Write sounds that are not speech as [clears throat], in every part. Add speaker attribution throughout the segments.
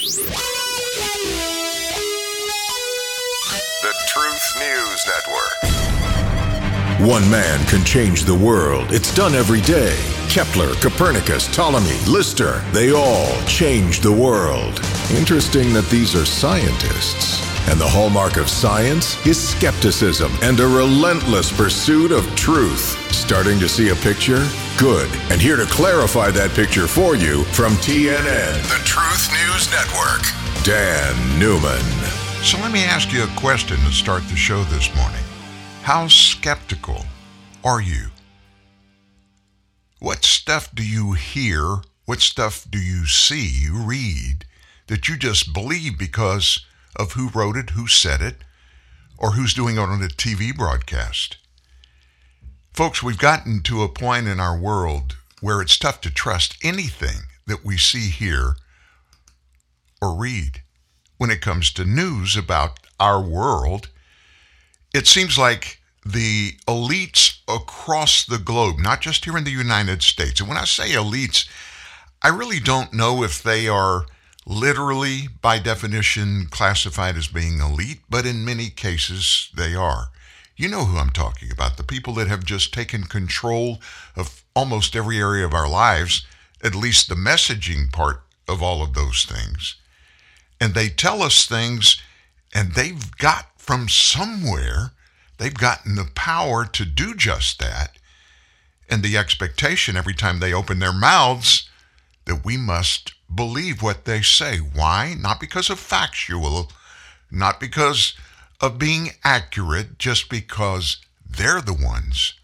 Speaker 1: The Truth News Network.
Speaker 2: One man can change the world. It's done every day. Kepler, Copernicus, Ptolemy, Lister, they all change the world. Interesting that these are scientists. And the hallmark of science is skepticism and a relentless pursuit of truth. Starting to see a picture? Good. And here to clarify that picture for you from TNN,
Speaker 1: The Truth News Network.
Speaker 2: Dan Newman.
Speaker 3: So let me ask you a question to start the show this morning. How skeptical are you? What stuff do you hear? What stuff do you see, read, that you just believe because of who wrote it, who said it, or who's doing it on a TV broadcast? Folks, we've gotten to a point in our world where it's tough to trust anything that we see, here or read when it comes to news about our world. It seems like the elites across the globe, not just here in the United States, and when I say elites, I really don't know if they are literally, by definition, classified as being elite, but in many cases they are. You know who I'm talking about the people that have just taken control of almost every area of our lives, at least the messaging part of all of those things. And they tell us things, and they've got from somewhere, they've gotten the power to do just that. And the expectation every time they open their mouths that we must believe what they say. Why? Not because of factual, not because of being accurate, just because they're the ones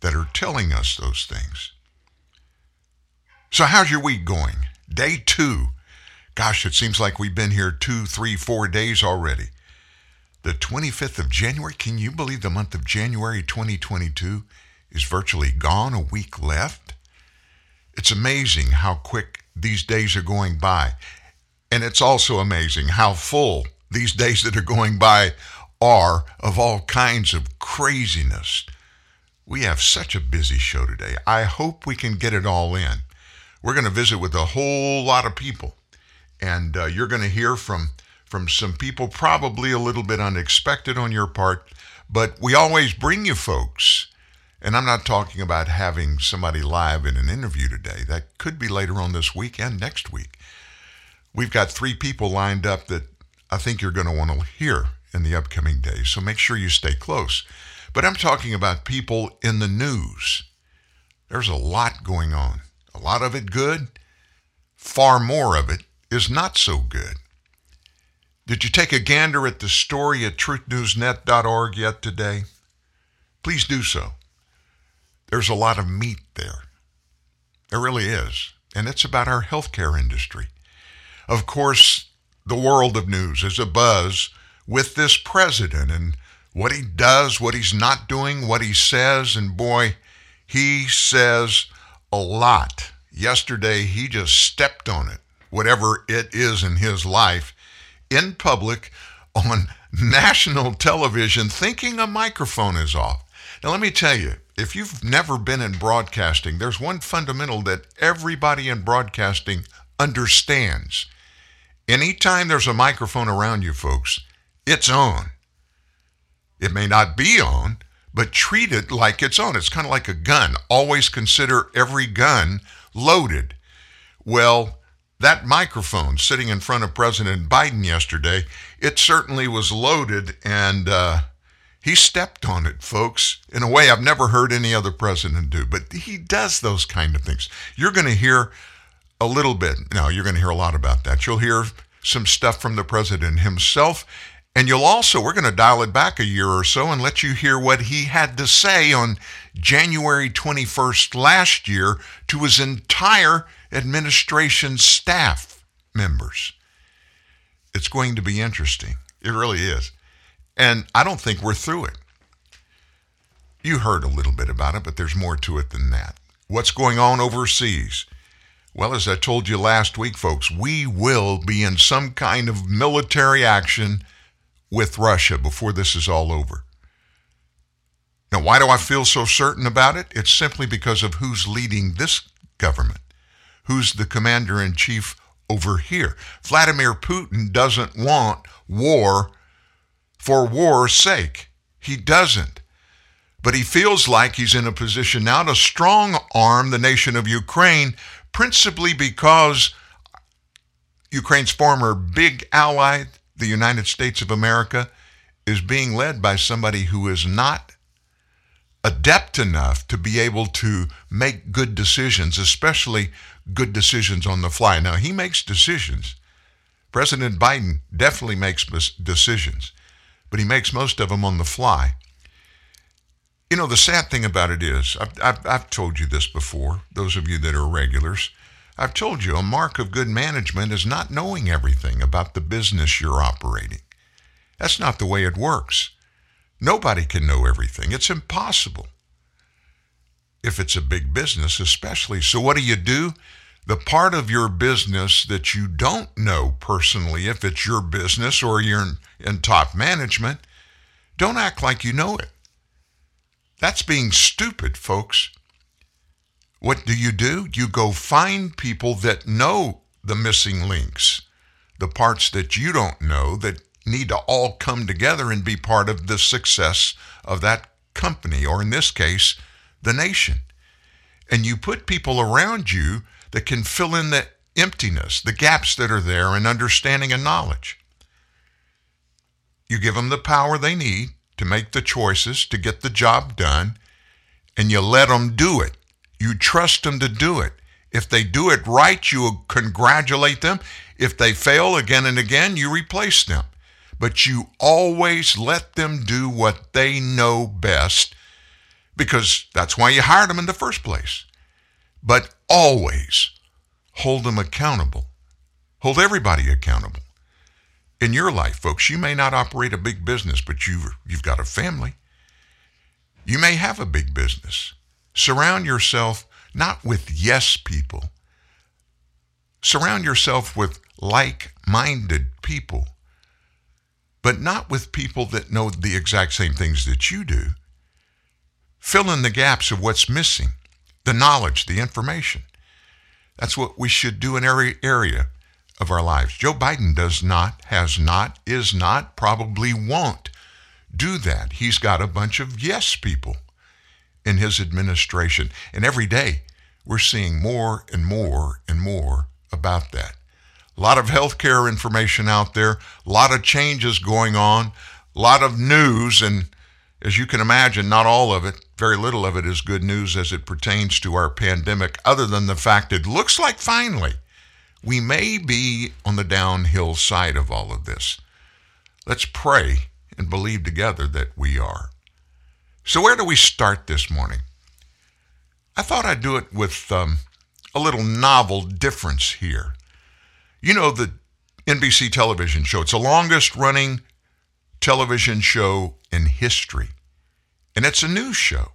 Speaker 3: that are telling us those things. So, how's your week going? Day two. Gosh, it seems like we've been here two, three, four days already. The 25th of January, can you believe the month of January 2022 is virtually gone, a week left? It's amazing how quick these days are going by. And it's also amazing how full these days that are going by are of all kinds of craziness. We have such a busy show today. I hope we can get it all in. We're going to visit with a whole lot of people, and uh, you're going to hear from from some people, probably a little bit unexpected on your part, but we always bring you folks. And I'm not talking about having somebody live in an interview today. That could be later on this week and next week. We've got three people lined up that I think you're going to want to hear in the upcoming days. So make sure you stay close. But I'm talking about people in the news. There's a lot going on. A lot of it good. Far more of it is not so good. Did you take a gander at the story at truthnewsnet.org yet today? Please do so. There's a lot of meat there. There really is. And it's about our healthcare industry. Of course, the world of news is abuzz with this president and what he does, what he's not doing, what he says, and boy, he says a lot. Yesterday, he just stepped on it, whatever it is in his life, in public on [laughs] national television, thinking a microphone is off. Now, let me tell you, if you've never been in broadcasting, there's one fundamental that everybody in broadcasting understands. Anytime there's a microphone around you, folks, it's on. It may not be on, but treat it like it's on. It's kind of like a gun. Always consider every gun loaded. Well, that microphone sitting in front of President Biden yesterday, it certainly was loaded and uh, he stepped on it, folks, in a way I've never heard any other president do. But he does those kind of things. You're going to hear a little bit. No, you're going to hear a lot about that. You'll hear some stuff from the president himself. And you'll also, we're going to dial it back a year or so and let you hear what he had to say on January 21st last year to his entire administration staff members. It's going to be interesting. It really is. And I don't think we're through it. You heard a little bit about it, but there's more to it than that. What's going on overseas? Well, as I told you last week, folks, we will be in some kind of military action with Russia before this is all over. Now, why do I feel so certain about it? It's simply because of who's leading this government, who's the commander in chief over here. Vladimir Putin doesn't want war for war's sake. He doesn't. But he feels like he's in a position now to strong arm the nation of Ukraine, principally because Ukraine's former big ally, the United States of America, is being led by somebody who is not adept enough to be able to make good decisions, especially good decisions on the fly. Now, he makes decisions. President Biden definitely makes decisions, but he makes most of them on the fly. You know, the sad thing about it is, I've, I've, I've, told you this before, those of you that are regulars. I've told you a mark of good management is not knowing everything about the business you're operating. That's not the way it works. Nobody can know everything. It's impossible. If it's a big business, especially. So, what do you do? The part of your business that you don't know personally, if it's your business or you're in, in top management, don't act like you know it. That's being stupid, folks. What do you do? You go find people that know the missing links, the parts that you don't know that need to all come together and be part of the success of that company, or in this case, the nation. And you put people around you that can fill in the emptiness, the gaps that are there in understanding and knowledge. You give them the power they need to make the choices, to get the job done, and you let them do it. You trust them to do it. If they do it right, you congratulate them. If they fail again and again, you replace them but you always let them do what they know best because that's why you hired them in the first place. But always hold them accountable. Hold everybody accountable. In your life, folks, you may not operate a big business, but you've, you've got a family. You may have a big business. Surround yourself not with yes people, surround yourself with like minded people but not with people that know the exact same things that you do. Fill in the gaps of what's missing, the knowledge, the information. That's what we should do in every area of our lives. Joe Biden does not, has not, is not, probably won't do that. He's got a bunch of yes people in his administration. And every day we're seeing more and more and more about that. A lot of healthcare information out there, a lot of changes going on, a lot of news, and as you can imagine, not all of it, very little of it is good news as it pertains to our pandemic, other than the fact it looks like finally we may be on the downhill side of all of this. Let's pray and believe together that we are. So, where do we start this morning? I thought I'd do it with um, a little novel difference here. You know the NBC television show. It's the longest running television show in history. And it's a news show.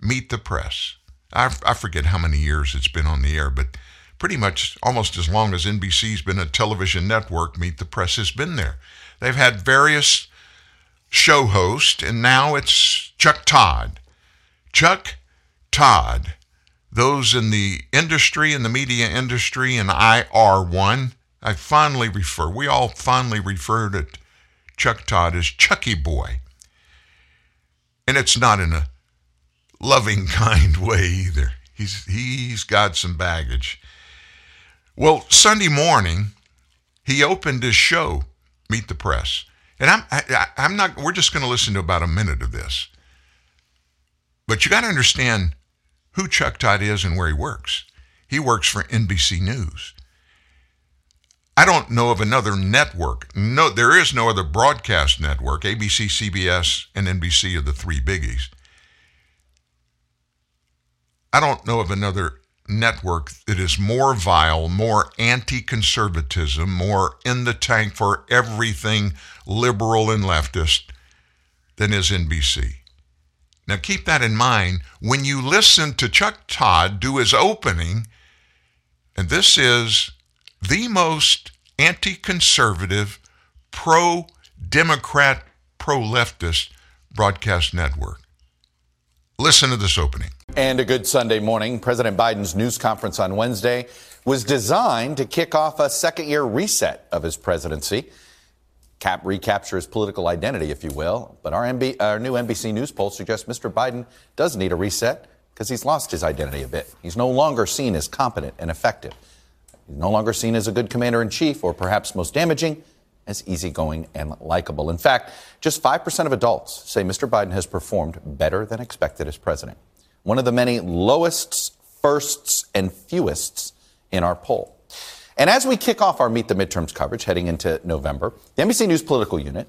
Speaker 3: Meet the Press. I, I forget how many years it's been on the air, but pretty much almost as long as NBC's been a television network, Meet the Press has been there. They've had various show hosts, and now it's Chuck Todd. Chuck Todd those in the industry, in the media industry, and I are one. I fondly refer, we all fondly refer to Chuck Todd as Chucky Boy. And it's not in a loving, [laughs] kind way either. He's, he's got some baggage. Well, Sunday morning, he opened his show, Meet the Press. And I'm, I, I'm not, we're just going to listen to about a minute of this. But you got to understand who Chuck Todd is and where he works. He works for NBC News. I don't know of another network. No, there is no other broadcast network. ABC, CBS, and NBC are the three biggies. I don't know of another network that is more vile, more anti conservatism, more in the tank for everything liberal and leftist than is NBC. Now keep that in mind when you listen to Chuck Todd do his opening, and this is the most anti conservative, pro Democrat, pro leftist broadcast network. Listen to this opening.
Speaker 4: And a good Sunday morning. President Biden's news conference on Wednesday was designed to kick off a second year reset of his presidency, cap, recapture his political identity, if you will. But our, MB, our new NBC News poll suggests Mr. Biden does need a reset because he's lost his identity a bit. He's no longer seen as competent and effective. He's no longer seen as a good commander in chief, or perhaps most damaging, as easygoing and likable. In fact, just 5% of adults say Mr. Biden has performed better than expected as president. One of the many lowest firsts and fewest in our poll. And as we kick off our Meet the Midterms coverage heading into November, the NBC News political unit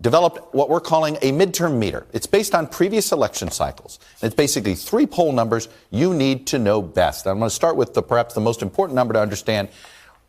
Speaker 4: developed what we're calling a midterm meter. It's based on previous election cycles. It's basically three poll numbers you need to know best. I'm going to start with the, perhaps the most important number to understand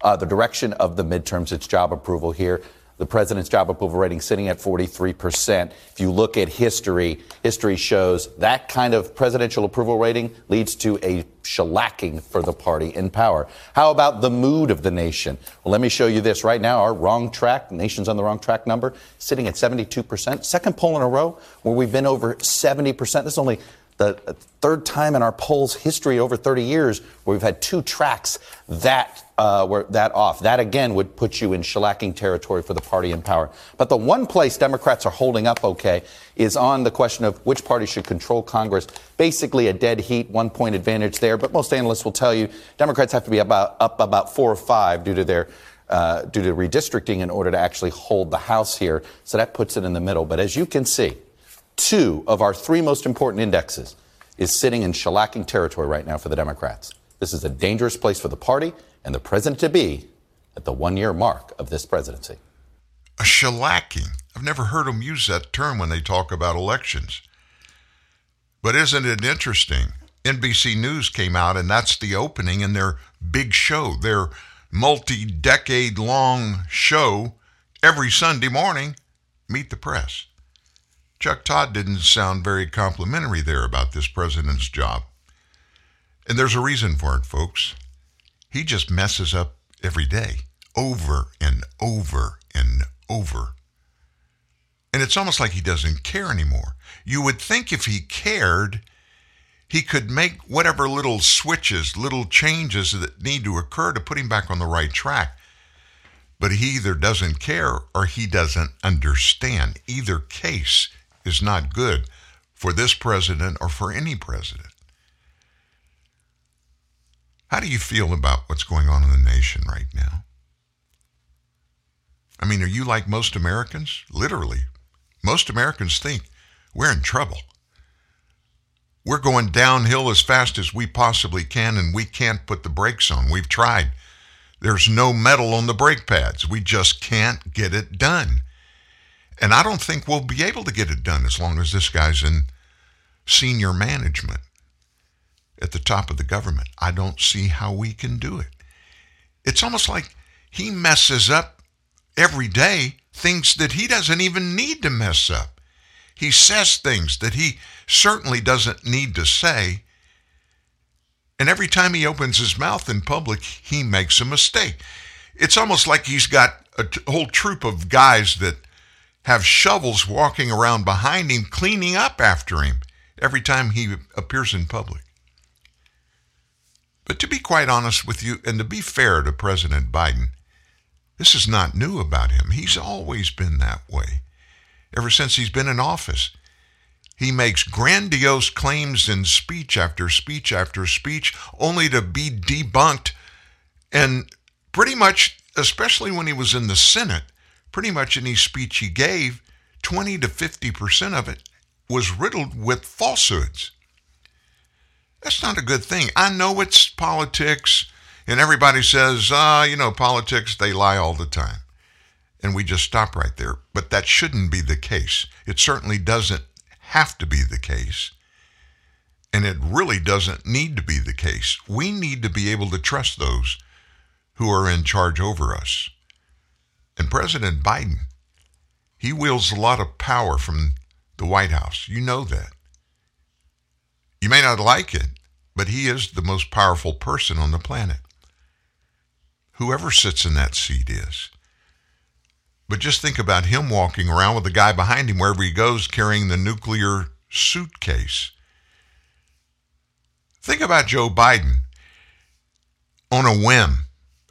Speaker 4: uh, the direction of the midterms. It's job approval here the president's job approval rating sitting at 43%. If you look at history, history shows that kind of presidential approval rating leads to a shellacking for the party in power. How about the mood of the nation? Well, let me show you this. Right now, our wrong track, nation's on the wrong track number, sitting at 72%. Second poll in a row where we've been over 70%. This is only the third time in our polls history over 30 years where we've had two tracks that uh, were that off. That again would put you in shellacking territory for the party in power. But the one place Democrats are holding up okay is on the question of which party should control Congress. Basically, a dead heat, one point advantage there. But most analysts will tell you Democrats have to be about up about four or five due to their uh, due to redistricting in order to actually hold the House here. So that puts it in the middle. But as you can see two of our three most important indexes is sitting in shellacking territory right now for the Democrats. This is a dangerous place for the party and the president to be at the one year mark of this presidency.
Speaker 3: A shellacking. I've never heard them use that term when they talk about elections. But isn't it interesting? NBC News came out, and that's the opening in their big show, their multi decade long show every Sunday morning. Meet the press. Chuck Todd didn't sound very complimentary there about this president's job. And there's a reason for it, folks. He just messes up every day, over and over and over. And it's almost like he doesn't care anymore. You would think if he cared, he could make whatever little switches, little changes that need to occur to put him back on the right track. But he either doesn't care or he doesn't understand. Either case, is not good for this president or for any president. How do you feel about what's going on in the nation right now? I mean, are you like most Americans? Literally, most Americans think we're in trouble. We're going downhill as fast as we possibly can, and we can't put the brakes on. We've tried. There's no metal on the brake pads. We just can't get it done. And I don't think we'll be able to get it done as long as this guy's in senior management at the top of the government. I don't see how we can do it. It's almost like he messes up every day things that he doesn't even need to mess up. He says things that he certainly doesn't need to say. And every time he opens his mouth in public, he makes a mistake. It's almost like he's got a whole troop of guys that have shovels walking around behind him, cleaning up after him every time he appears in public. But to be quite honest with you, and to be fair to President Biden, this is not new about him. He's always been that way, ever since he's been in office. He makes grandiose claims in speech after speech after speech, only to be debunked. And pretty much, especially when he was in the Senate, pretty much any speech he gave, 20 to 50% of it was riddled with falsehoods. That's not a good thing. I know it's politics, and everybody says, ah, you know, politics, they lie all the time. And we just stop right there. But that shouldn't be the case. It certainly doesn't have to be the case. And it really doesn't need to be the case. We need to be able to trust those who are in charge over us. And President Biden, he wields a lot of power from the White House. You know that. You may not like it, but he is the most powerful person on the planet. Whoever sits in that seat is. But just think about him walking around with the guy behind him wherever he goes carrying the nuclear suitcase. Think about Joe Biden. on a whim,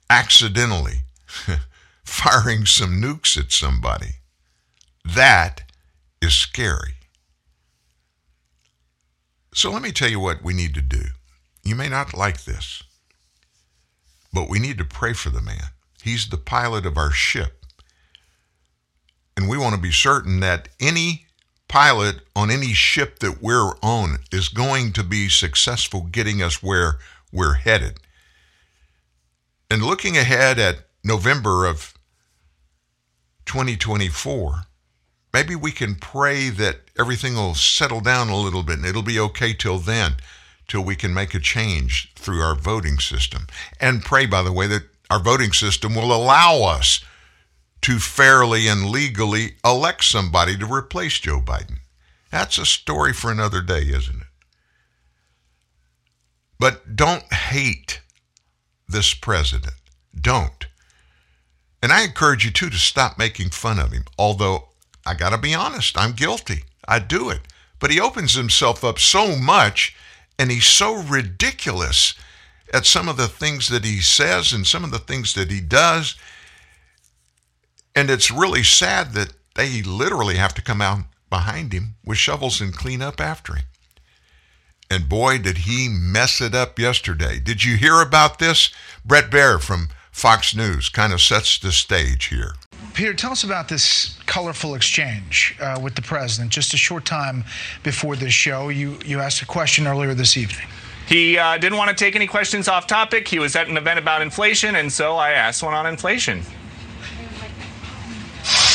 Speaker 3: accidentally [laughs] firing some nukes at somebody. That is scary. So let me tell you what we need to do. You may not like this, but we need to pray for the man. He's the pilot of our ship. And we want to be certain that any pilot on any ship that we're on is going to be successful getting us where we're headed. And looking ahead at November of 2024, maybe we can pray that everything will settle down a little bit and it'll be okay till then, till we can make a change through our voting system. And pray, by the way, that our voting system will allow us to fairly and legally elect somebody to replace Joe Biden. That's a story for another day, isn't it? But don't hate this president. Don't. And I encourage you too to stop making fun of him. Although I got to be honest, I'm guilty. I do it. But he opens himself up so much and he's so ridiculous at some of the things that he says and some of the things that he does. And it's really sad that they literally have to come out behind him with shovels and clean up after him. And boy, did he mess it up yesterday. Did you hear about this? Bret Baier from Fox News kind of sets the stage here.
Speaker 5: Peter, tell us about this colorful exchange uh, with the president. Just a short time before this show, you, you asked a question earlier this evening.
Speaker 6: He uh, didn't want to take any questions off topic. He was at an event about inflation, and so I asked one on inflation. You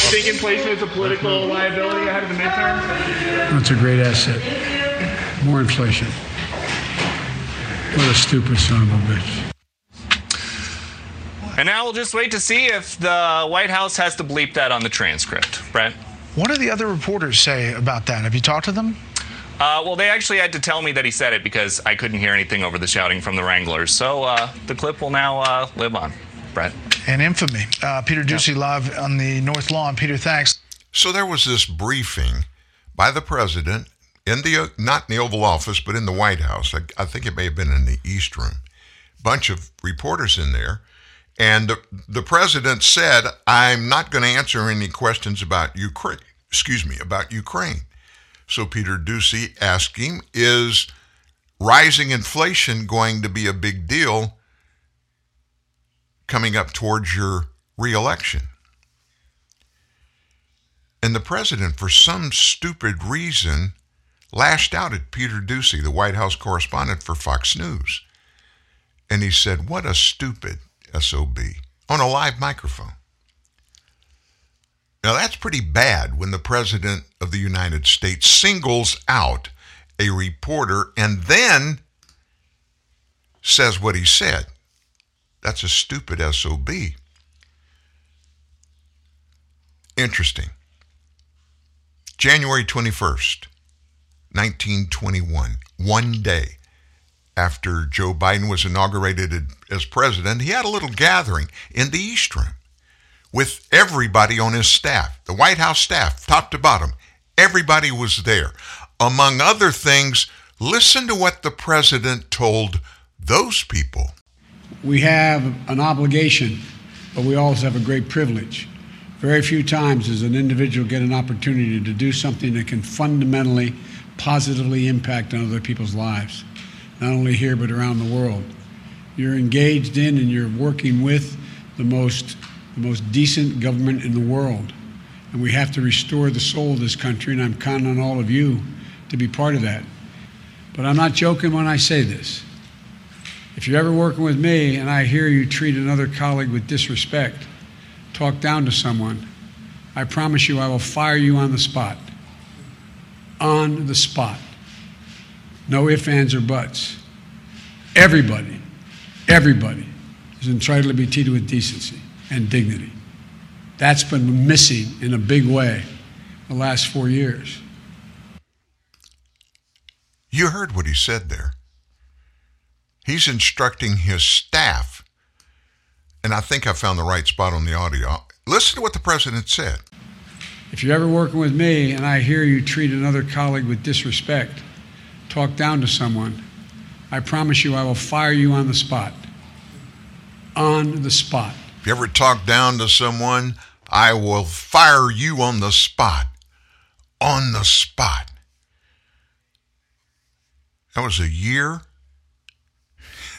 Speaker 6: think inflation is a political liability ahead of the midterm?
Speaker 7: That's a great asset. More inflation. What a stupid son of a bitch.
Speaker 6: And now we'll just wait to see if the White House has to bleep that on the transcript. Bret?
Speaker 5: What do the other reporters say about that? Have you talked to them?
Speaker 6: Uh, well, they actually had to tell me that he said it because I couldn't hear anything over the shouting from the Wranglers. So uh, the clip will now uh, live on. Bret.
Speaker 5: And infamy. Uh, Peter Doocy yep. live on the North Lawn. Peter, thanks.
Speaker 3: So there was this briefing by the president in the not in the Oval Office, but in the White House. I, I think it may have been in the East Room. Bunch of reporters in there and the president said, I'm not going to answer any questions about Ukraine, excuse me, about Ukraine. So Peter Doocy asked him, is rising inflation going to be a big deal coming up towards your reelection? And the president, for some stupid reason, lashed out at Peter Doocy, the White House correspondent for Fox News. And he said, What a stupid, SOB on a live microphone. Now, that's pretty bad when the President of the United States singles out a reporter and then says what he said. That's a stupid SOB. Interesting. January 21st, 1921, one day after Joe Biden was inaugurated as president, he had a little gathering in the East Room with everybody on his staff, the White House staff, top to bottom. Everybody was there. Among other things, listen to what the president told those people.
Speaker 7: We have an obligation, but we also have a great privilege. Very few times does an individual get an opportunity to do something that can fundamentally, positively impact on other people's lives not only here but around the world. You're engaged in and you're working with the most, the most decent government in the world. And we have to restore the soul of this country, and I'm counting on all of you to be part of that. But I'm not joking when I say this. If you're ever working with me and I hear you treat another colleague with disrespect, talk down to someone, I promise you I will fire you on the spot. On the spot. No ifs, ands, or buts. Everybody, everybody is entitled to be treated with decency and dignity. That's been missing in a big way the last four years.
Speaker 3: You heard what he said there. He's instructing his staff, and I think I found the right spot on the audio. Listen to what the president said.
Speaker 7: If you're ever working with me and I hear you treat another colleague with disrespect, talk down to someone, I promise you I will fire you on the spot. on the spot.
Speaker 3: If you ever talk down to someone, I will fire you on the spot. On the spot. That was a year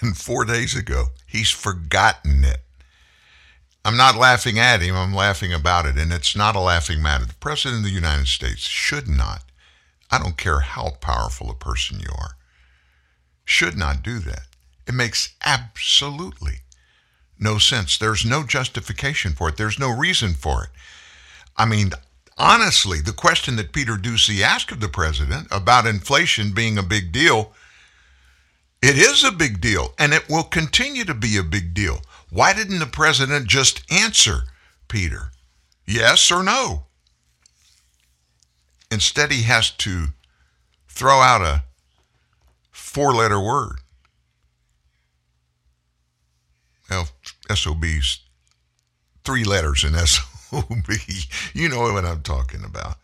Speaker 3: and four days ago. He's forgotten it. I'm not laughing at him, I'm laughing about it. And it's not a laughing matter. The President of the United States should not, I don't care how powerful a person you are, should not do that. It makes absolutely no sense. There's no justification for it, there's no reason for it. I mean, honestly, the question that Peter Doocy asked of the president about inflation being a big deal, it is a big deal, and it will continue to be a big deal. Why didn't the president just answer Peter? Yes or no? Instead, he has to throw out a four letter word. Well, SOB's three letters in SOB. [laughs] You know what I'm talking about.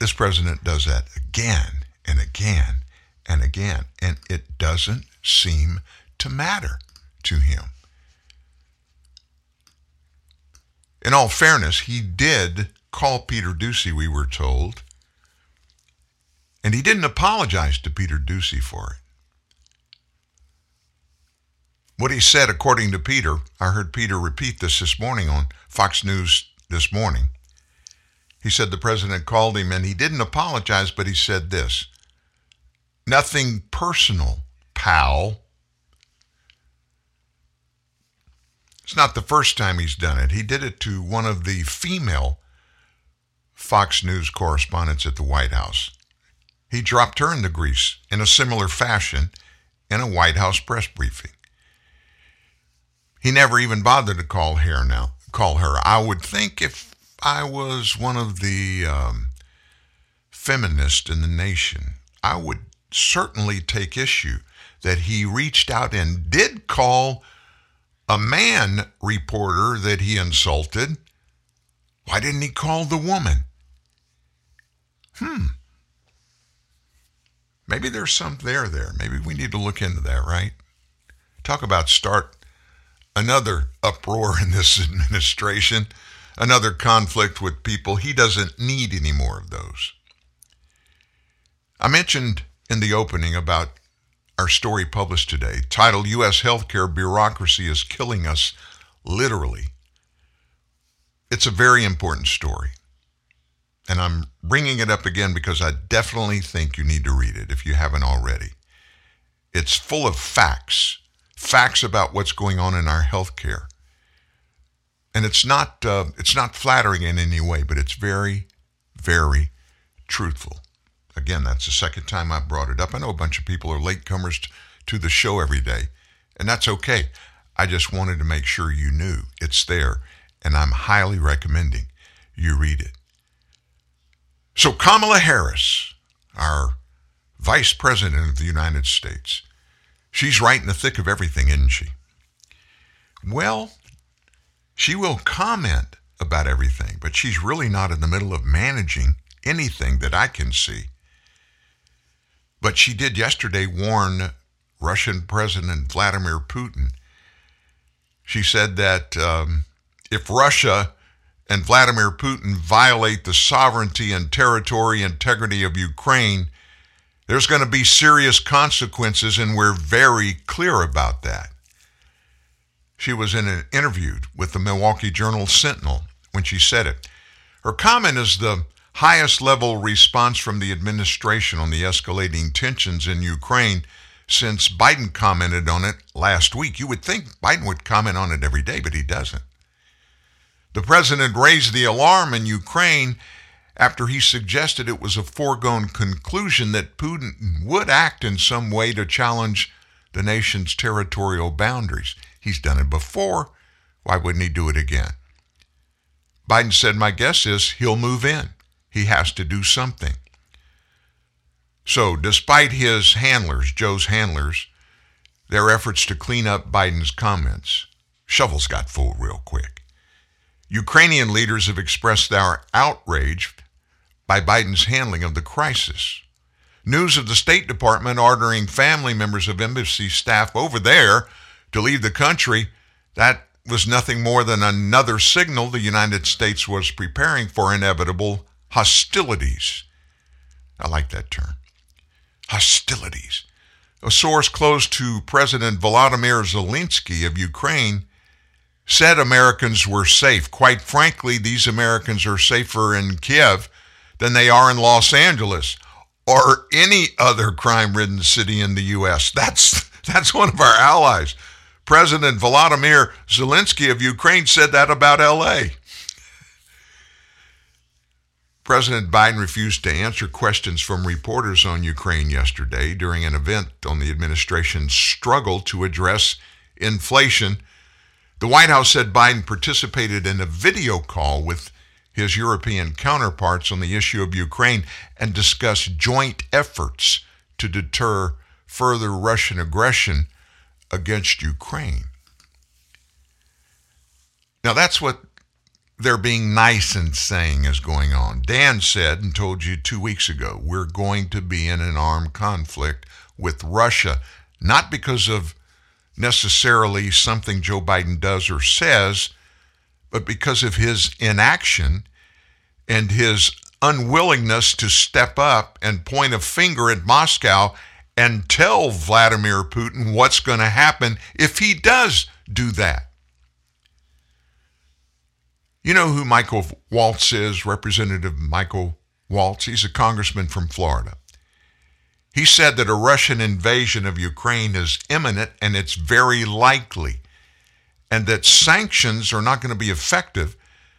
Speaker 3: This president does that again and again and again, and it doesn't seem to matter to him. In all fairness, he did call Peter Doocy, we were told, and he didn't apologize to Peter Doocy for it. What he said, according to Peter, I heard Peter repeat this this morning on Fox News this morning. He said the president called him and he didn't apologize, but he said this Nothing personal, pal. It's not the first time he's done it. He did it to one of the female Fox News correspondents at the White House. He dropped her in the grease in a similar fashion in a White House press briefing. He never even bothered to call her now. Call her. I would think if I was one of the um, feminists in the nation, I would certainly take issue that he reached out and did call a man reporter that he insulted. Why didn't he call the woman? Hmm. Maybe there's some there there. Maybe we need to look into that, right? Talk about start another uproar in this [laughs] administration, another conflict with people. He doesn't need any more of those. I mentioned in the opening about our story published today, titled U.S. Healthcare Bureaucracy is Killing Us, literally. It's a very important story. And I'm bringing it up again because I definitely think you need to read it if you haven't already. It's full of facts, facts about what's going on in our healthcare. And it's not, uh, it's not flattering in any way, but it's very, very truthful. Again, that's the second time I've brought it up. I know a bunch of people are latecomers to the show every day, and that's okay. I just wanted to make sure you knew it's there, and I'm highly recommending you read it. So, Kamala Harris, our Vice President of the United States, she's right in the thick of everything, isn't she? Well, she will comment about everything, but she's really not in the middle of managing anything that I can see. But she did yesterday warn Russian President Vladimir Putin. She said that um, if Russia and Vladimir Putin violate the sovereignty and territory integrity of Ukraine, there's going to be serious consequences, and we're very clear about that. She was in an interview with the Milwaukee Journal Sentinel when she said it. Her comment is the highest level response from the administration on the escalating tensions in Ukraine since Biden commented on it last week. You would think Biden would comment on it every day, but he doesn't. The president raised the alarm in Ukraine after he suggested it was a foregone conclusion that Putin would act in some way to challenge the nation's territorial boundaries. He's done it before. Why wouldn't he do it again? Biden said, My guess is he'll move in. He has to do something. So, despite his handlers, Joe's handlers, their efforts to clean up Biden's comments, shovels got full real quick. Ukrainian leaders have expressed their outrage by Biden's handling of the crisis. News of the State Department ordering family members of embassy staff over there to leave the country, that was nothing more than another signal the United States was preparing for inevitable hostilities. I like that term. Hostilities. A source close to President Volodymyr Zelensky of Ukraine said Americans were safe. Quite frankly, these Americans are safer in Kiev than they are in Los Angeles or any other crime-ridden city in the US. That's [laughs] that's one of our allies. President Volodymyr Zelensky of Ukraine said that about LA. President Biden refused to answer questions from reporters on Ukraine yesterday during an event on the administration's struggle to address inflation. The White House said Biden participated in a video call with his European counterparts on the issue of Ukraine and discussed joint efforts to deter further Russian aggression against Ukraine. Now, that's what they're being nice and saying is going on. Dan said and told you two weeks ago, we're going to be in an armed conflict with Russia, not because of necessarily something Joe Biden does or says, but because of his inaction and his unwillingness to step up and point a finger at Moscow and tell Vladimir Putin what's going to happen if he does do that. You know who Michael Waltz is, Representative Michael Waltz? He's a congressman from Florida. He said that a Russian invasion of Ukraine is imminent and it's very likely, and that sanctions are not going to be effective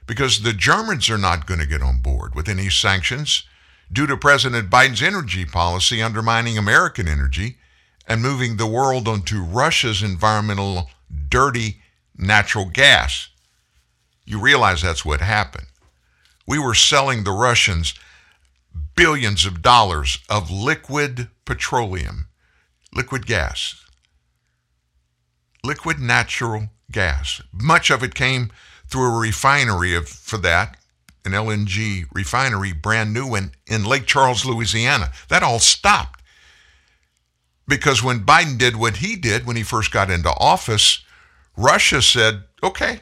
Speaker 3: because the Germans are not going to get on board with any sanctions due to President Biden's energy policy undermining American energy and moving the world onto Russia's environmental dirty natural gas. You realize that's what happened. We were selling the Russians billions of dollars of liquid petroleum, liquid gas, liquid natural gas. Much of it came through a refinery of, for that, an LNG refinery, brand new one in Lake Charles, Louisiana. That all stopped. Because when Biden did what he did when he first got into office, Russia said, okay.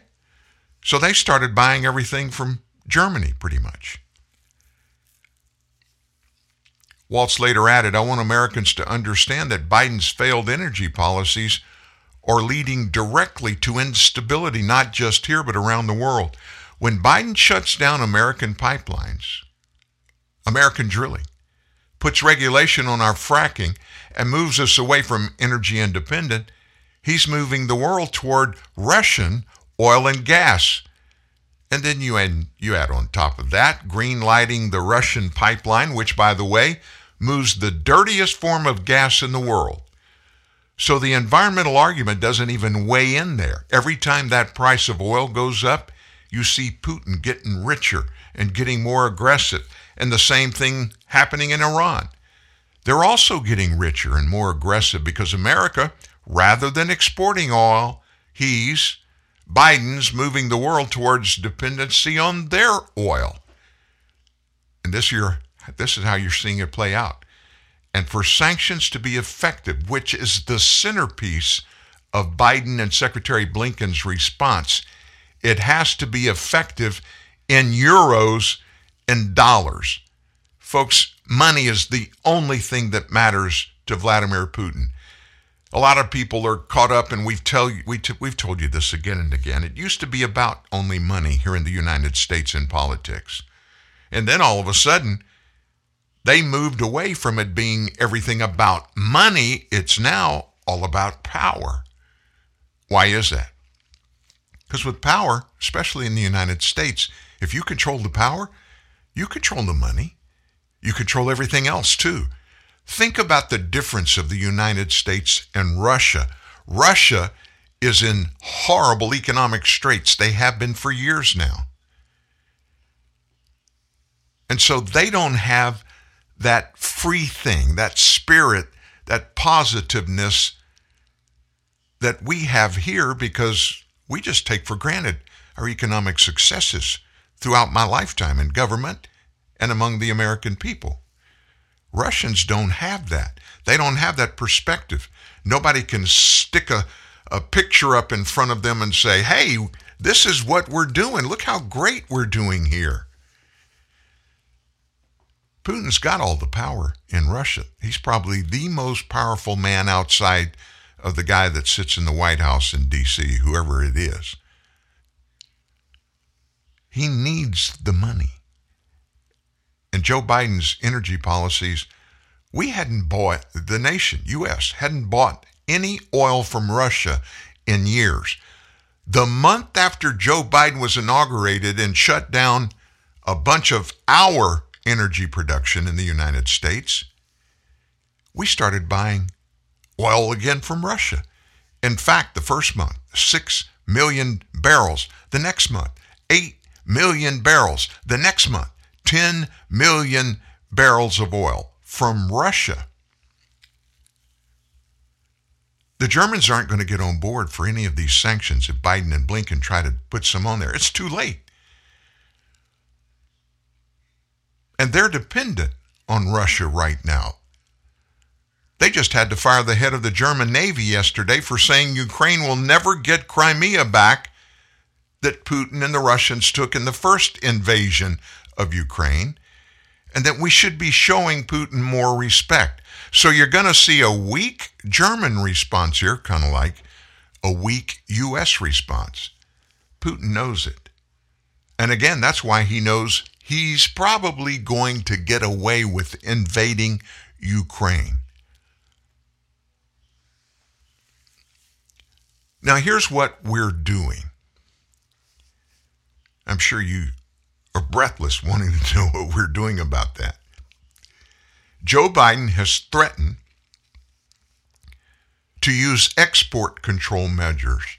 Speaker 3: So they started buying everything from Germany pretty much. Waltz later added, I want Americans to understand that Biden's failed energy policies are leading directly to instability, not just here, but around the world. When Biden shuts down American pipelines, American drilling, puts regulation on our fracking, and moves us away from energy independent, he's moving the world toward Russian oil and gas. And then you add, you add on top of that green lighting the Russian pipeline, which, by the way, moves the dirtiest form of gas in the world. So the environmental argument doesn't even weigh in there. Every time that price of oil goes up, you see Putin getting richer and getting more aggressive. And the same thing happening in Iran. They're also getting richer and more aggressive because America, rather than exporting oil, he's, Biden's moving the world towards dependency on their oil. And this, year, this is how you're seeing it play out. And for sanctions to be effective, which is the centerpiece of Biden and Secretary Blinken's response, it has to be effective in euros and dollars. Folks, money is the only thing that matters to Vladimir Putin. A lot of people are caught up, and we've, tell, we t- we've told you this again and again. It used to be about only money here in the United States in politics. And then all of a sudden, they moved away from it being everything about money. It's now all about power. Why is that? Because with power, especially in the United States, if you control the power, you control the money. You control everything else too. Think about the difference of the United States and Russia. Russia is in horrible economic straits. They have been for years now. And so they don't have that free thing, that spirit, that positiveness that we have here because we just take for granted our economic successes throughout my lifetime in government and among the American people. Russians don't have that. They don't have that perspective. Nobody can stick a, a picture up in front of them and say, hey, this is what we're doing. Look how great we're doing here. Putin's got all the power in Russia. He's probably the most powerful man outside of the guy that sits in the White House in D.C., whoever it is. He needs the money. And Joe Biden's energy policies, we hadn't bought, the nation, U.S., hadn't bought any oil from Russia in years. The month after Joe Biden was inaugurated and shut down a bunch of our energy production in the United States, we started buying oil again from Russia. In fact, the first month, 6 million barrels. The next month, 8 million barrels. The next month, 10 million barrels of oil from Russia. The Germans aren't going to get on board for any of these sanctions if Biden and Blinken try to put some on there. It's too late. And they're dependent on Russia right now. They just had to fire the head of the German Navy yesterday for saying Ukraine will never get Crimea back that Putin and the Russians took in the first invasion of Ukraine, and that we should be showing Putin more respect. So you're going to see a weak German response here, kind of like a weak U.S. response. Putin knows it. And again, that's why he knows he's probably going to get away with invading Ukraine. Now, here's what we're doing. I'm sure you are breathless wanting to know what we're doing about that. Joe Biden has threatened to use export control measures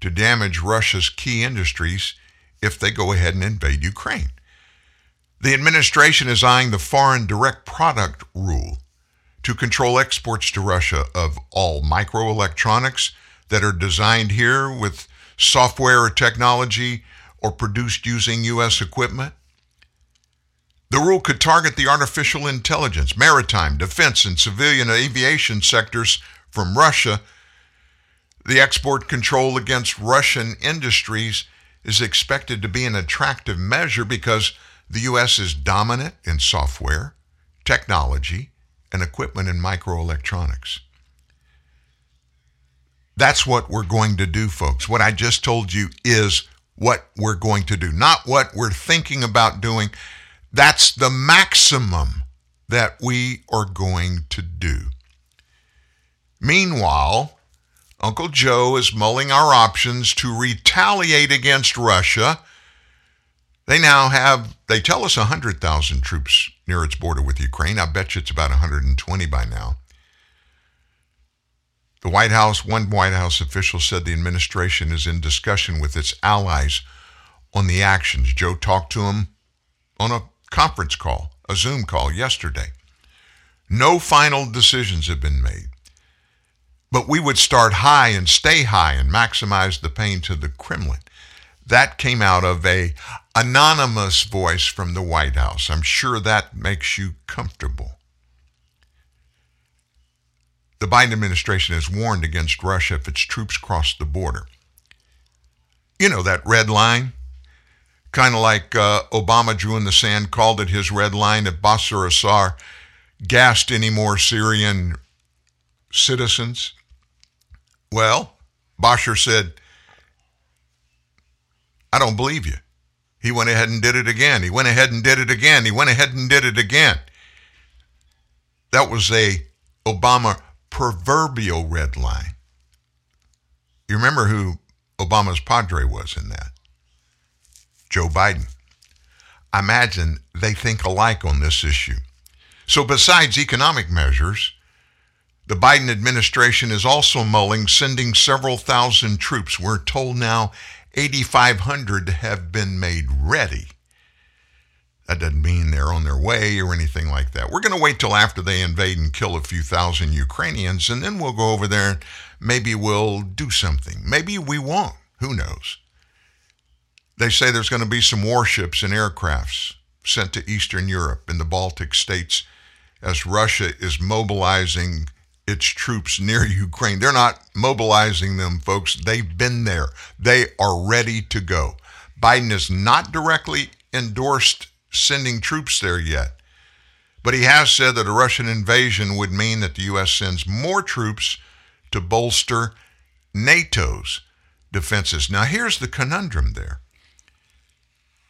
Speaker 3: to damage Russia's key industries if they go ahead and invade Ukraine. The administration is eyeing the foreign direct product rule to control exports to Russia of all microelectronics that are designed here with software or technology or produced using U.S. equipment. The rule could target the artificial intelligence, maritime, defense, and civilian aviation sectors from Russia. The export control against Russian industries is expected to be an attractive measure because the U.S. is dominant in software, technology, and equipment in microelectronics. That's what we're going to do, folks. What I just told you is what we're going to do, not what we're thinking about doing. That's the maximum that we are going to do. Meanwhile, Uncle Joe is mulling our options to retaliate against Russia. They now have, they tell us 100,000 troops near its border with Ukraine. I bet you it's about 120 by now. The White House, one White House official said the administration is in discussion with its allies on the actions. Joe talked to him on a conference call, a Zoom call yesterday. No final decisions have been made. But we would start high and stay high and maximize the pain to the Kremlin. That came out of a anonymous voice from the White House. I'm sure that makes you comfortable. The Biden administration has warned against Russia if its troops cross the border. You know that red line? kind of like uh, Obama drew in the sand, called it his red line if Bashar Assad gassed any more Syrian citizens. Well, Bashar said, I don't believe you. He went ahead and did it again. He went ahead and did it again. He went ahead and did it again. That was a Obama proverbial red line. You remember who Obama's padre was in that? Joe Biden. I imagine they think alike on this issue. So, besides economic measures, the Biden administration is also mulling sending several thousand troops. We're told now 8,500 have been made ready. That doesn't mean they're on their way or anything like that. We're going to wait till after they invade and kill a few thousand Ukrainians, and then we'll go over there and maybe we'll do something. Maybe we won't. Who knows? They say there's going to be some warships and aircrafts sent to Eastern Europe and the Baltic states as Russia is mobilizing its troops near Ukraine. They're not mobilizing them, folks. They've been there. They are ready to go. Biden has not directly endorsed sending troops there yet, but he has said that a Russian invasion would mean that the U.S. sends more troops to bolster NATO's defenses. Now, here's the conundrum there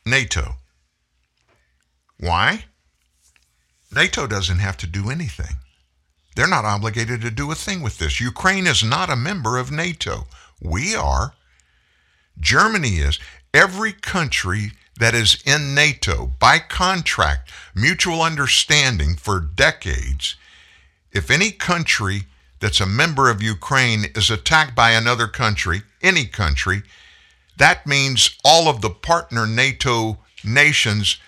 Speaker 3: NATO. Why? NATO doesn't have to do anything. They're not obligated to do a thing with this. Ukraine is not a member of NATO. We are. Germany is. Every country that is in NATO, by contract, mutual understanding for decades, if any country that's a member of Ukraine is attacked by another country, any country, that means all of the partner NATO nations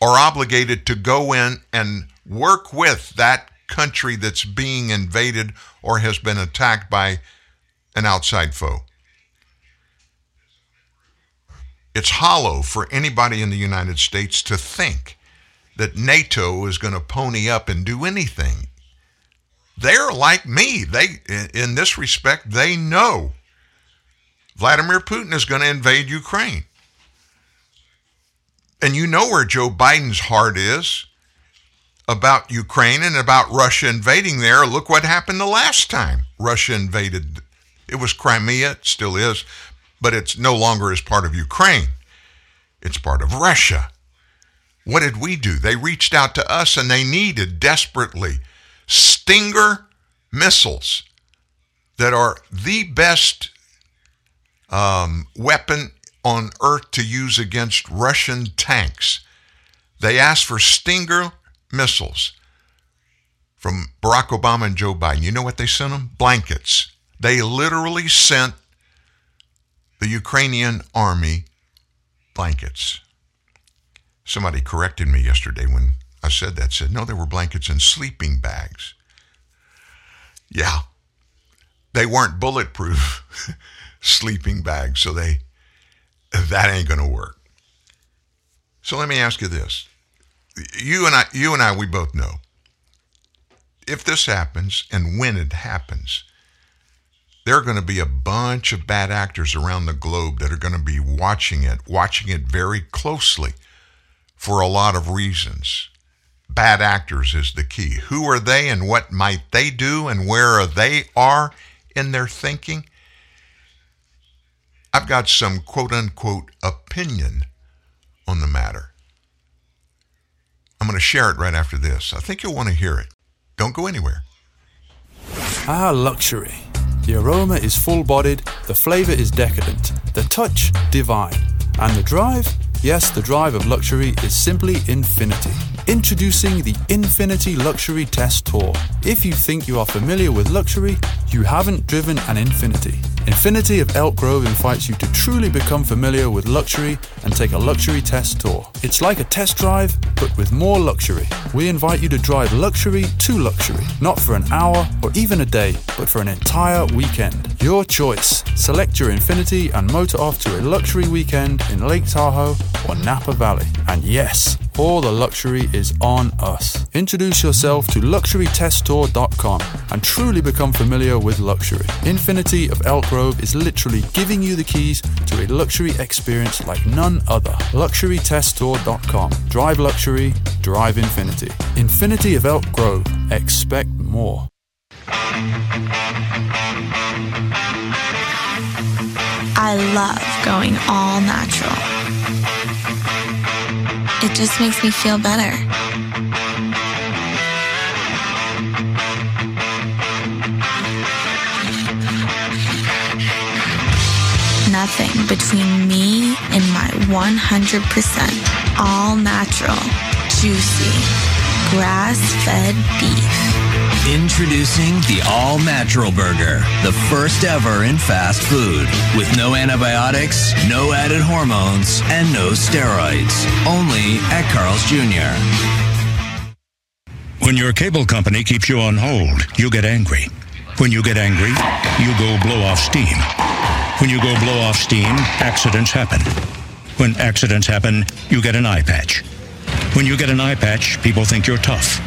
Speaker 3: are obligated to go in and work with that country that's being invaded or has been attacked by an outside foe. It's hollow for anybody in the United States to think that NATO is going to pony up and do anything. They're like me. They in this respect, they know Vladimir Putin is going to invade Ukraine. And you know where Joe Biden's heart is about Ukraine and about Russia invading there. Look what happened the last time Russia invaded. It was Crimea, it still is, but it's no longer as part of Ukraine. It's part of Russia. What did we do? They reached out to us and they needed desperately Stinger missiles that are the best um, weapon on earth to use against Russian tanks. They asked for Stinger missiles from Barack Obama and Joe Biden. You know what they sent them? Blankets. They literally sent the Ukrainian army blankets. Somebody corrected me yesterday when I said that. Said, no, there were blankets and sleeping bags. Yeah. They weren't bulletproof [laughs] sleeping bags, so they that ain't going to work. So let me ask you this. You and I you and I we both know if this happens and when it happens, there are going to be a bunch of bad actors around the globe that are going to be watching it, watching it very closely for a lot of reasons. Bad actors is the key. Who are they and what might they do and where are they are in their thinking? I've got some quote unquote opinion on the matter. I'm going to share it right after this. I think you'll want to hear it. Don't go anywhere.
Speaker 8: Ah, luxury. The aroma is full bodied, the flavor is decadent, the touch divine, and the drive? Yes, the drive of luxury is simply infinity. Introducing the Infiniti Luxury Test Tour. If you think you are familiar with luxury, you haven't driven an Infiniti. Infiniti of Elk Grove invites you to truly become familiar with luxury and take a luxury test tour. It's like a test drive, but with more luxury. We invite you to drive luxury to luxury, not for an hour or even a day, but for an entire weekend. Your choice. Select your Infiniti and motor off to a luxury weekend in Lake Tahoe or Napa Valley. And yes, all the luxury is on us. Introduce yourself to luxurytesttour.com and truly become familiar with luxury. Infiniti of Elk Grove is literally giving you the keys to a luxury experience like none other. Luxurytesttour.com. Drive luxury, drive infinity. Infiniti of Elk Grove. Expect more.
Speaker 9: I love going all natural. It just makes me feel better. Between me and my 100% all natural, juicy, grass fed beef.
Speaker 10: Introducing the All Natural Burger, the first ever in fast food, with no antibiotics, no added hormones, and no steroids. Only at Carl's Jr.
Speaker 11: When your cable company keeps you on hold, you get angry. When you get angry, you go blow off steam. When you go blow off steam, accidents happen. When accidents happen, you get an eye patch. When you get an eye patch, people think you're tough.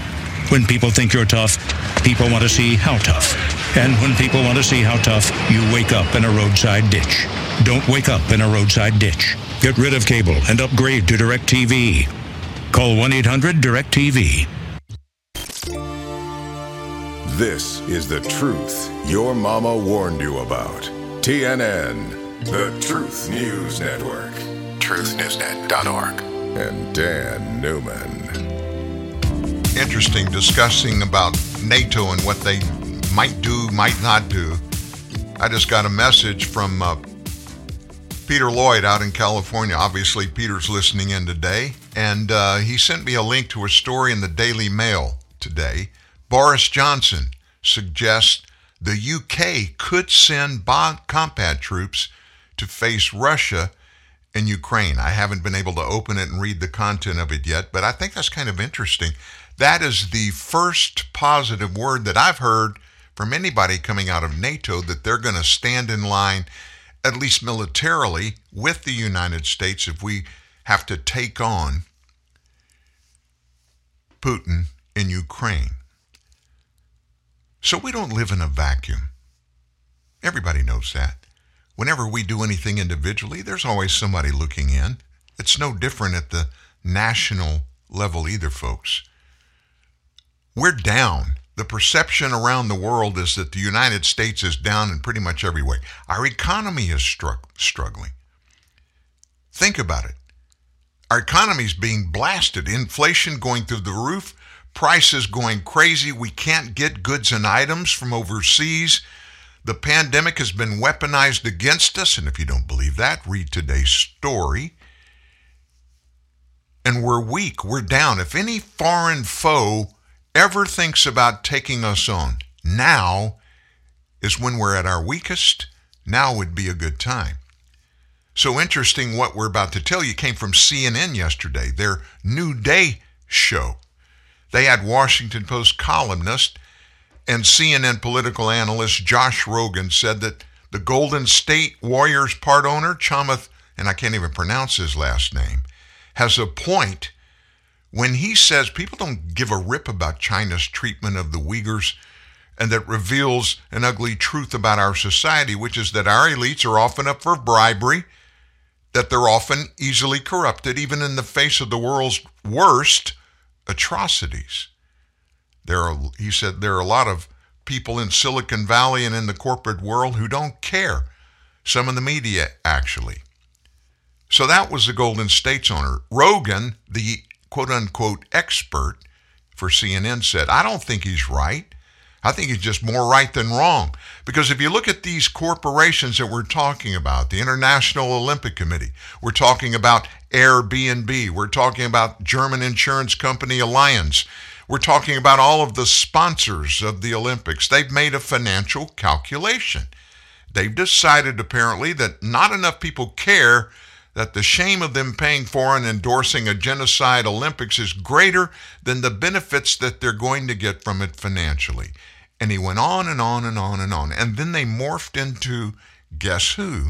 Speaker 11: When people think you're tough, people want to see how tough. And when people want to see how tough, you wake up in a roadside ditch. Don't wake up in a roadside ditch. Get rid of cable and upgrade to DirecTV. Call 1 800 DirecTV.
Speaker 2: This is the truth your mama warned you about. TNN, the Truth News Network. TruthNewsNet.org. And Dan Newman.
Speaker 3: Interesting discussing about NATO and what they might do, might not do. I just got a message from uh, Peter Lloyd out in California. Obviously, Peter's listening in today. And uh, he sent me a link to a story in the Daily Mail today. Boris Johnson suggests the UK could send combat troops to face Russia in Ukraine. I haven't been able to open it and read the content of it yet, but I think that's kind of interesting. That is the first positive word that I've heard from anybody coming out of NATO that they're going to stand in line, at least militarily, with the United States if we have to take on Putin in Ukraine. So we don't live in a vacuum. Everybody knows that. Whenever we do anything individually, there's always somebody looking in. It's no different at the national level either, folks. We're down. The perception around the world is that the United States is down in pretty much every way. Our economy is stru- struggling. Think about it. Our economy is being blasted, inflation going through the roof, prices going crazy. We can't get goods and items from overseas. The pandemic has been weaponized against us, and if you don't believe that, read today's story. And we're weak, we're down. If any foreign foe ever thinks about taking us on, now is when we're at our weakest. Now would be a good time. So interesting what we're about to tell you came from CNN yesterday, their New Day show. They had Washington Post columnist and CNN political analyst Josh Rogin said that the Golden State Warriors part owner, Chamath, and I can't even pronounce his last name, has a point when he says people don't give a rip about China's treatment of the Uyghurs and that reveals an ugly truth about our society, which is that our elites are often up for bribery, that they're often easily corrupted, even in the face of the world's worst atrocities. There are, he said, there are a lot of people in Silicon Valley and in the corporate world who don't care. Some in the media, actually. So that was the Golden State's owner. Rogin, the quote unquote expert for CNN, said, I don't think he's right. I think he's just more right than wrong. Because if you look at these corporations that we're talking about, the International Olympic Committee, we're talking about Airbnb, we're talking about German insurance company Allianz, we're talking about all of the sponsors of the Olympics. They've made a financial calculation. They've decided apparently that not enough people care that the shame of them paying for and endorsing a genocide Olympics is greater than the benefits that they're going to get from it financially. And he went on and on and on and on. And then they morphed into guess who?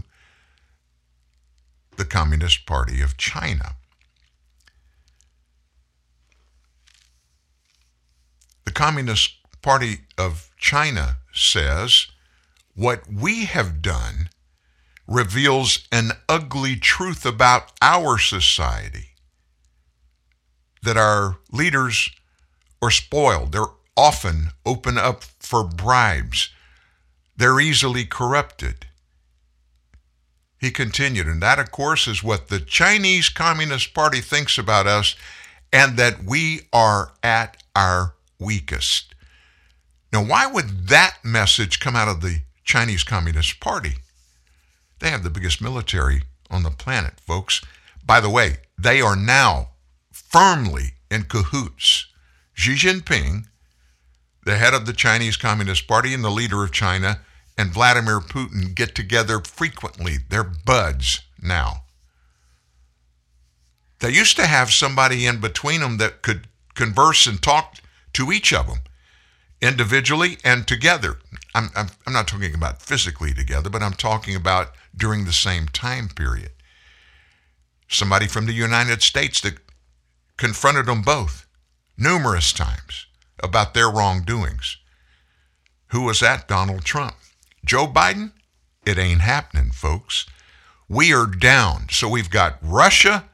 Speaker 3: The Communist Party of China. The Communist Party of China says what we have done reveals an ugly truth about our society that our leaders are spoiled. They're often open up for bribes. They're easily corrupted. He continued, and that, of course, is what the Chinese Communist Party thinks about us, and that we are at our weakest. Now, why would that message come out of the Chinese Communist Party? They have the biggest military on the planet, folks. By the way, they are now firmly in cahoots. Xi Jinping, the head of the Chinese Communist Party and the leader of China, and Vladimir Putin get together frequently. They're buds now. They used to have somebody in between them that could converse and talk to each of them individually and together. I'm, I'm, I'm not talking about physically together, but I'm talking about during the same time period. Somebody from the United States that confronted them both numerous times, about their wrongdoings. Who was that? Donald Trump. Joe Biden? It ain't happening, folks. We are down. So we've got Russia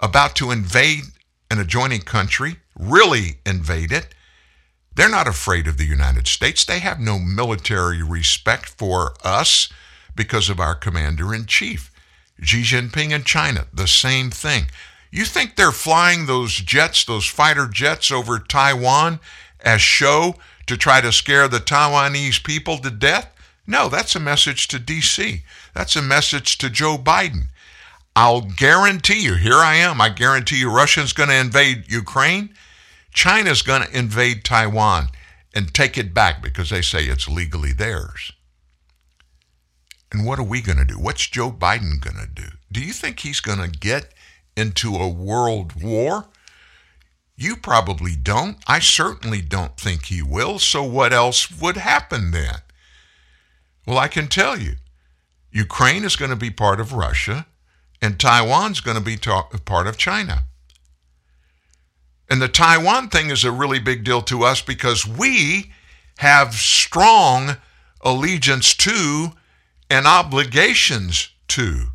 Speaker 3: about to invade an adjoining country, really invade it. They're not afraid of the United States. They have no military respect for us because of our commander in chief. Xi Jinping in China, the same thing. You think they're flying those jets, those fighter jets over Taiwan as show to try to scare the Taiwanese people to death? No, that's a message to DC. That's a message to Joe Biden. I'll guarantee you, here I am, I guarantee you Russia's going to invade Ukraine. China's going to invade Taiwan and take it back because they say it's legally theirs. And what are we going to do? What's Joe Biden going to do? Do you think he's going to get into a world war? You probably don't. I certainly don't think he will. So, what else would happen then? Well, I can tell you Ukraine is going to be part of Russia, and Taiwan's going to be ta- part of China. And the Taiwan thing is a really big deal to us because we have strong allegiance to and obligations to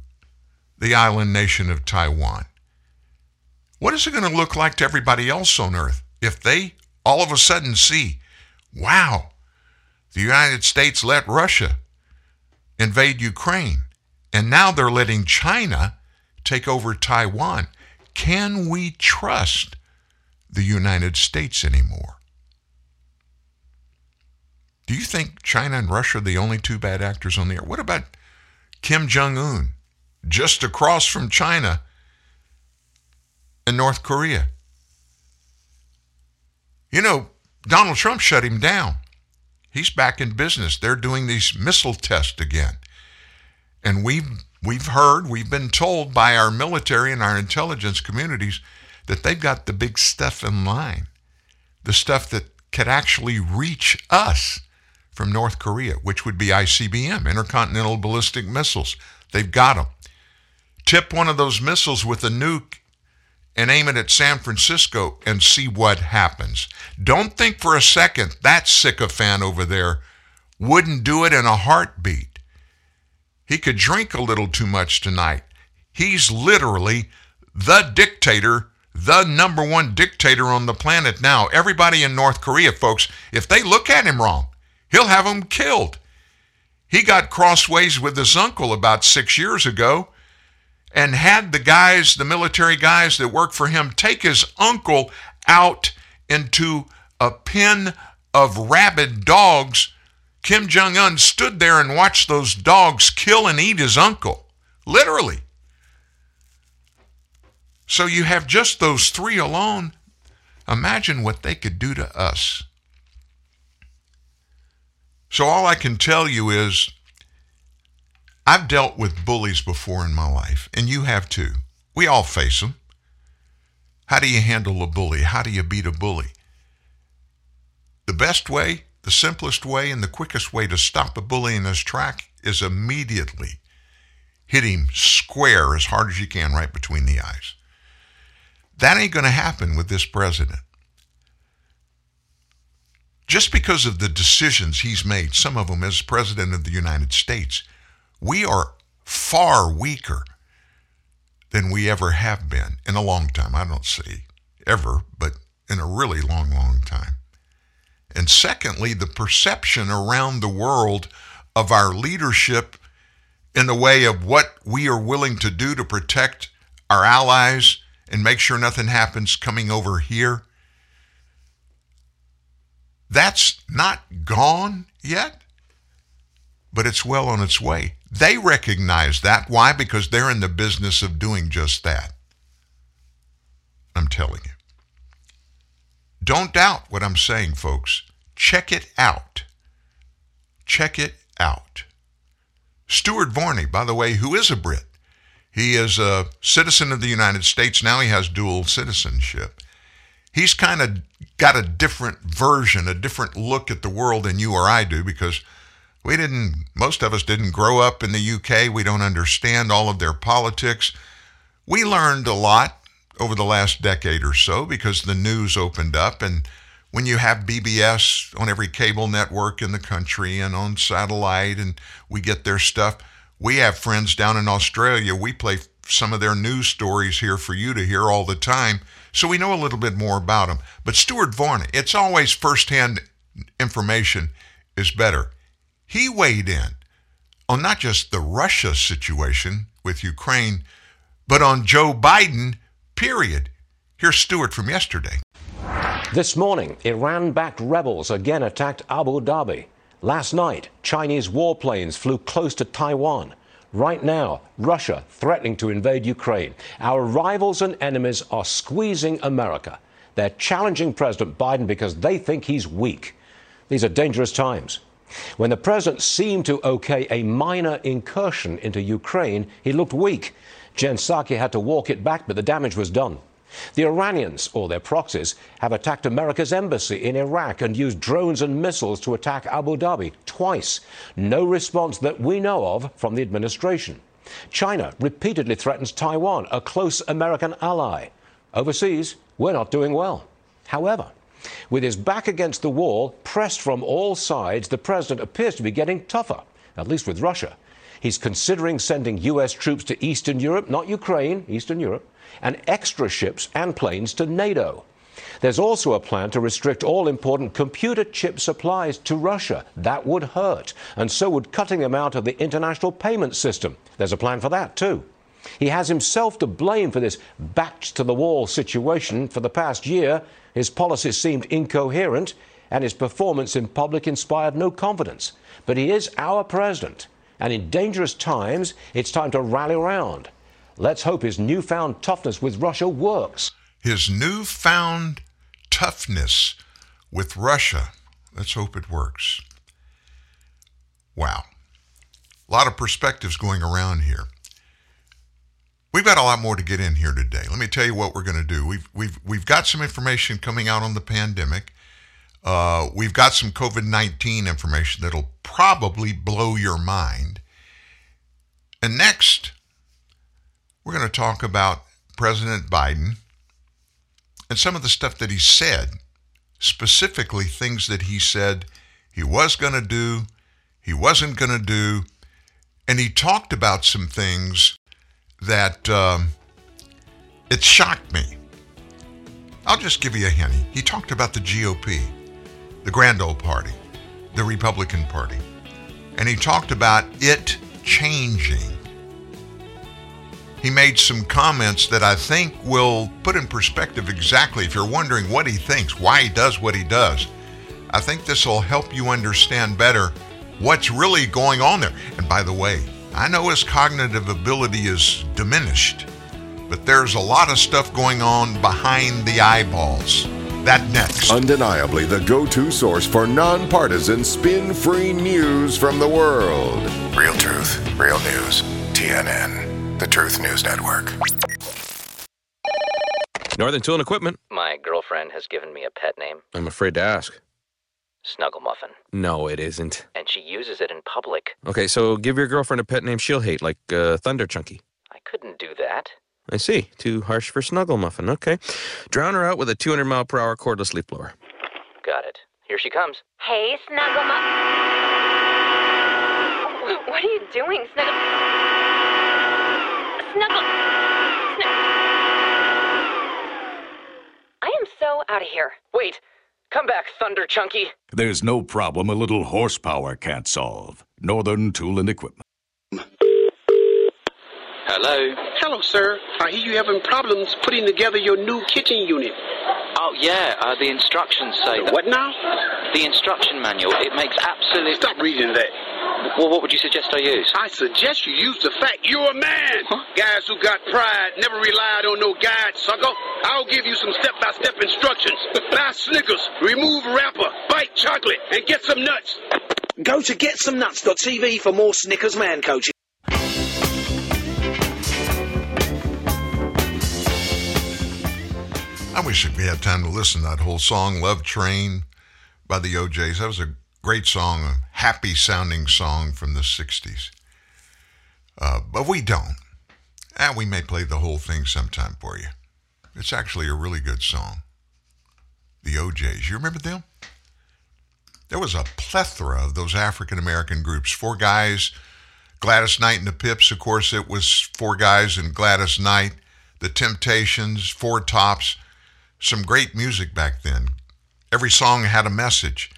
Speaker 3: the island nation of Taiwan. What is it going to look like to everybody else on earth if they all of a sudden see, wow, the United States let Russia invade Ukraine, and now they're letting China take over Taiwan? Can we trust the United States anymore? Do you think China and Russia are the only two bad actors on the air? What about Kim Jong un, just across from China and North Korea? You know, Donald Trump shut him down. He's back in business. They're doing these missile tests again. And we've we've heard, we've been told by our military and our intelligence communities that they've got the big stuff in line. The stuff that could actually reach us from North Korea, which would be ICBM, intercontinental ballistic missiles. They've got them. Tip one of those missiles with a nuke and aim it at San Francisco and see what happens. Don't think for a second that sycophant over there wouldn't do it in a heartbeat. He could drink a little too much tonight. He's literally the dictator, the number one dictator on the planet now. Everybody in North Korea, folks, if they look at him wrong, He'll have them killed. He got crossways with his uncle about six years ago and had the guys, the military guys that work for him, take his uncle out into a pen of rabid dogs. Kim Jong un stood there and watched those dogs kill and eat his uncle. Literally. So you have just those three alone. Imagine what they could do to us. So all I can tell you is I've dealt with bullies before in my life, and you have too. We all face them. How do you handle a bully? How do you beat a bully? The best way, the simplest way, and the quickest way to stop a bully in his track is immediately hit him square as hard as you can right between the eyes. That ain't going to happen with this president just because of the decisions he's made, some of them as President of the United States, we are far weaker than we ever have been in a long time. I don't say ever, but in a really long, long time. And secondly, the perception around the world of our leadership in the way of what we are willing to do to protect our allies and make sure nothing happens coming over here that's not gone yet, but it's well on its way. They recognize that. Why? Because they're in the business of doing just that. I'm telling you. Don't doubt what I'm saying, folks. Check it out. Check it out. Stuart Varney, by the way, who is a Brit, he is a citizen of the United States. Now he has dual citizenship he's kind of got a different version, a different look at the world than you or I do because we didn't, most of us didn't grow up in the UK. We don't understand all of their politics. We learned a lot over the last decade or so because the news opened up and when you have BBS on every cable network in the country and on satellite, and we get their stuff. We have friends down in Australia. We play some of their news stories here for you to hear all the time, so we know a little bit more about them. But Stuart Varney, it's always firsthand information is better. He weighed in on not just the Russia situation with Ukraine, but on Joe Biden, period. Here's Stuart from yesterday.
Speaker 12: This morning, Iran backed rebels again attacked Abu Dhabi. Last night, Chinese warplanes flew close to Taiwan. Right now, Russia threatening to invade Ukraine. Our rivals and enemies are squeezing America. They're challenging President Biden because they think he's weak. These are dangerous times. When the president seemed to okay a minor incursion into Ukraine, he looked weak. Jen Psaki had to walk it back, but the damage was done. The Iranians, or their proxies, have attacked America's embassy in Iraq and used drones and missiles to attack Abu Dhabi twice. No response that we know of from the administration. China repeatedly threatens Taiwan, a close American ally. Overseas, we're not doing well. However, with his back against the wall, pressed from all sides, the president appears to be getting tougher, at least with Russia. He's considering sending U.S. troops to Eastern Europe, not Ukraine, Eastern Europe, and extra ships and planes to NATO. There's also a plan to restrict all important computer chip supplies to Russia. That would hurt, and so would cutting them out of the international payment system. There's a plan for that, too. He has himself to blame for this backed to the wall situation for the past year. His policies seemed incoherent, and his performance in public inspired no confidence. But he is our president, and in dangerous times, it's time to rally around. Let's hope his newfound toughness with Russia works.
Speaker 3: His newfound toughness with Russia. Let's hope it works. Wow. A lot of perspectives going around here. We've got a lot more to get in here today. Let me tell you what we're going to do. We've we've we've got some information coming out on the pandemic. Uh, we've got some COVID nineteen information that'll probably blow your mind. And next, we're going to talk about President Biden and some of the stuff that he said, specifically things that he said he was going to do, he wasn't going to do, and he talked about some things that um, it shocked me. I'll just give you a hint. He talked about the GOP, the Grand Old Party, the Republican Party, and he talked about it changing he made some comments that I think will put in perspective exactly if you're wondering what he thinks, why he does what he does. I think this will help you understand better what's really going on there. And by the way, I know his cognitive ability is diminished, but there's a lot of stuff going on behind the eyeballs. That next.
Speaker 2: Undeniably the go to source for nonpartisan, spin free news from the world.
Speaker 1: Real truth, real news. TNN the Truth News Network.
Speaker 13: Northern Tool and Equipment.
Speaker 14: My girlfriend has given me a pet name.
Speaker 13: I'm afraid to ask.
Speaker 14: Snuggle Muffin.
Speaker 13: No, it isn't.
Speaker 14: And she uses it in public.
Speaker 13: Okay, so give your girlfriend a pet name she'll hate, like uh, Thunder Chunky.
Speaker 14: I couldn't do that.
Speaker 13: I see. Too harsh for Snuggle Muffin. Okay. Drown her out with a 200 mile per hour cordless leaf blower.
Speaker 14: Got it. Here she comes.
Speaker 15: Hey, Snuggle Muffin. What are you doing, Snuggle? Snuggle! I am so out of here.
Speaker 14: Wait! Come back, Thunder Chunky!
Speaker 16: There's no problem a little horsepower can't solve. Northern Tool and Equipment.
Speaker 14: Hello?
Speaker 17: Hello, sir. I hear you having problems putting together your new kitchen unit.
Speaker 14: Oh, yeah, uh, the instructions say.
Speaker 17: The what now?
Speaker 14: The instruction manual. It makes absolute.
Speaker 17: Stop reading that.
Speaker 14: Well, what would you suggest I use?
Speaker 17: I suggest you use the fact you're a man. Huh? Guys who got pride never relied on no guide, sucker. I'll give you some step-by-step instructions. [laughs] Buy Snickers, remove wrapper, bite chocolate, and get some nuts.
Speaker 18: Go to getsomenuts.tv for more Snickers man coaching.
Speaker 3: I wish we had time to listen to that whole song, Love Train by the O'Jays. That was a great song, a happy sounding song from the 60s. Uh, but we don't. And we may play the whole thing sometime for you. It's actually a really good song. the O'Jays. You remember them? There was a plethora of those African American groups. Four guys, Gladys Knight and the Pips, of course, it was four guys and Gladys Knight, the Temptations, Four Tops, some great music back then. Every song had a message,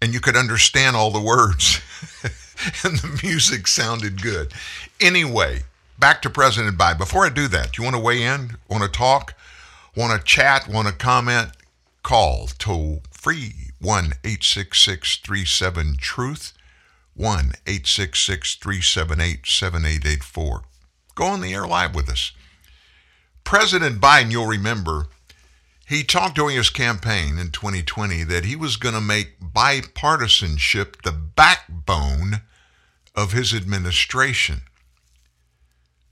Speaker 3: and you could understand all the words, [laughs] and the music sounded good. Anyway, back to President Biden. Before I do that, do you want to weigh in? Want to talk? Want to chat? Want to comment? Call toll free 1 866 37 Truth, 1 866 378 7884. Go on the air live with us. President Biden, you'll remember, he talked during his campaign in 2020 that he was going to make bipartisanship the backbone of his administration.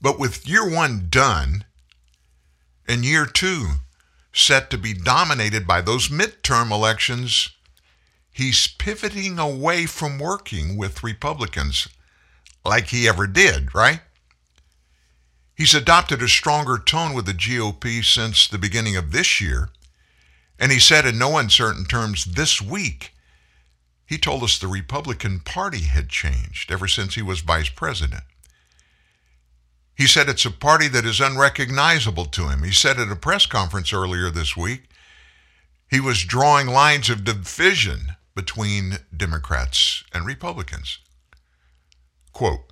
Speaker 3: But with year one done and year two set to be dominated by those midterm elections, he's pivoting away from working with Republicans like he ever did, right? He's adopted a stronger tone with the GOP since the beginning of this year, and he said in no uncertain terms this week, he told us the Republican Party had changed ever since he was vice president. He said it's a party that is unrecognizable to him. He said at a press conference earlier this week he was drawing lines of division between Democrats and Republicans. Quote,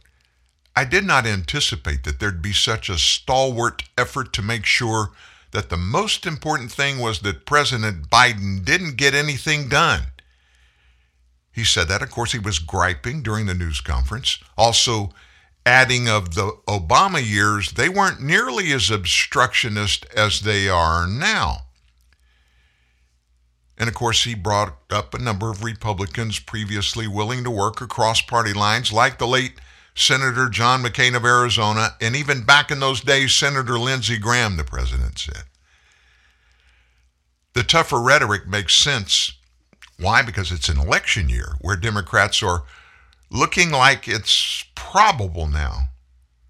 Speaker 3: I did not anticipate that there'd be such a stalwart effort to make sure that the most important thing was that President Biden didn't get anything done. He said that. Of course, he was griping during the news conference. Also, adding of the Obama years, they weren't nearly as obstructionist as they are now. And of course, he brought up a number of Republicans previously willing to work across party lines, like the late Senator John McCain of Arizona, and even back in those days, Senator Lindsey Graham, the president said. The tougher rhetoric makes sense. Why? Because it's an election year where Democrats are looking like it's probable now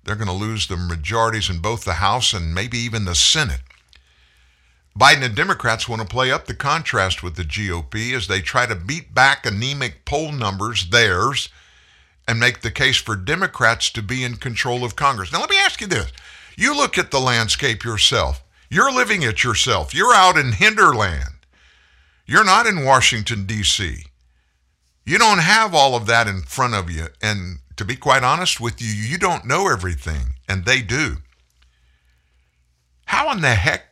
Speaker 3: they're going to lose the majorities in both the House and maybe even the Senate. Biden and Democrats want to play up the contrast with the GOP as they try to beat back anemic poll numbers, theirs, and make the case for Democrats to be in control of Congress. Now, let me ask you this. You look at the landscape yourself. You're living it yourself. You're out in hinterland. You're not in Washington, D.C. You don't have all of that in front of you. And to be quite honest with you, you don't know everything, and they do. How in the heck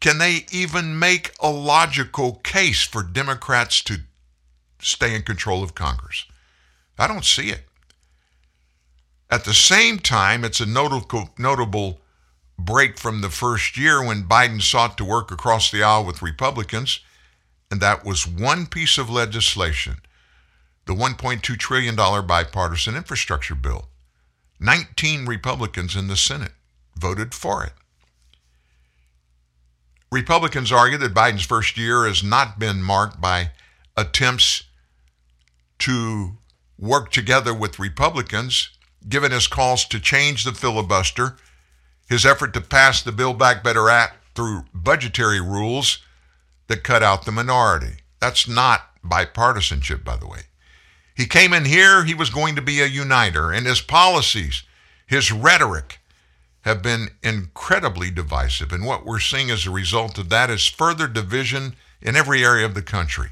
Speaker 3: can they even make a logical case for Democrats to stay in control of Congress? I don't see it. At the same time, it's a notable, notable break from the first year when Biden sought to work across the aisle with Republicans, and that was one piece of legislation the $1.2 trillion bipartisan infrastructure bill. 19 Republicans in the Senate voted for it. Republicans argue that Biden's first year has not been marked by attempts to work together with Republicans, given his calls to change the filibuster, his effort to pass the Build Back Better Act through budgetary rules that cut out the minority. That's not bipartisanship, by the way. He came in here, he was going to be a uniter, and his policies, his rhetoric, have been incredibly divisive. And what we're seeing as a result of that is further division in every area of the country.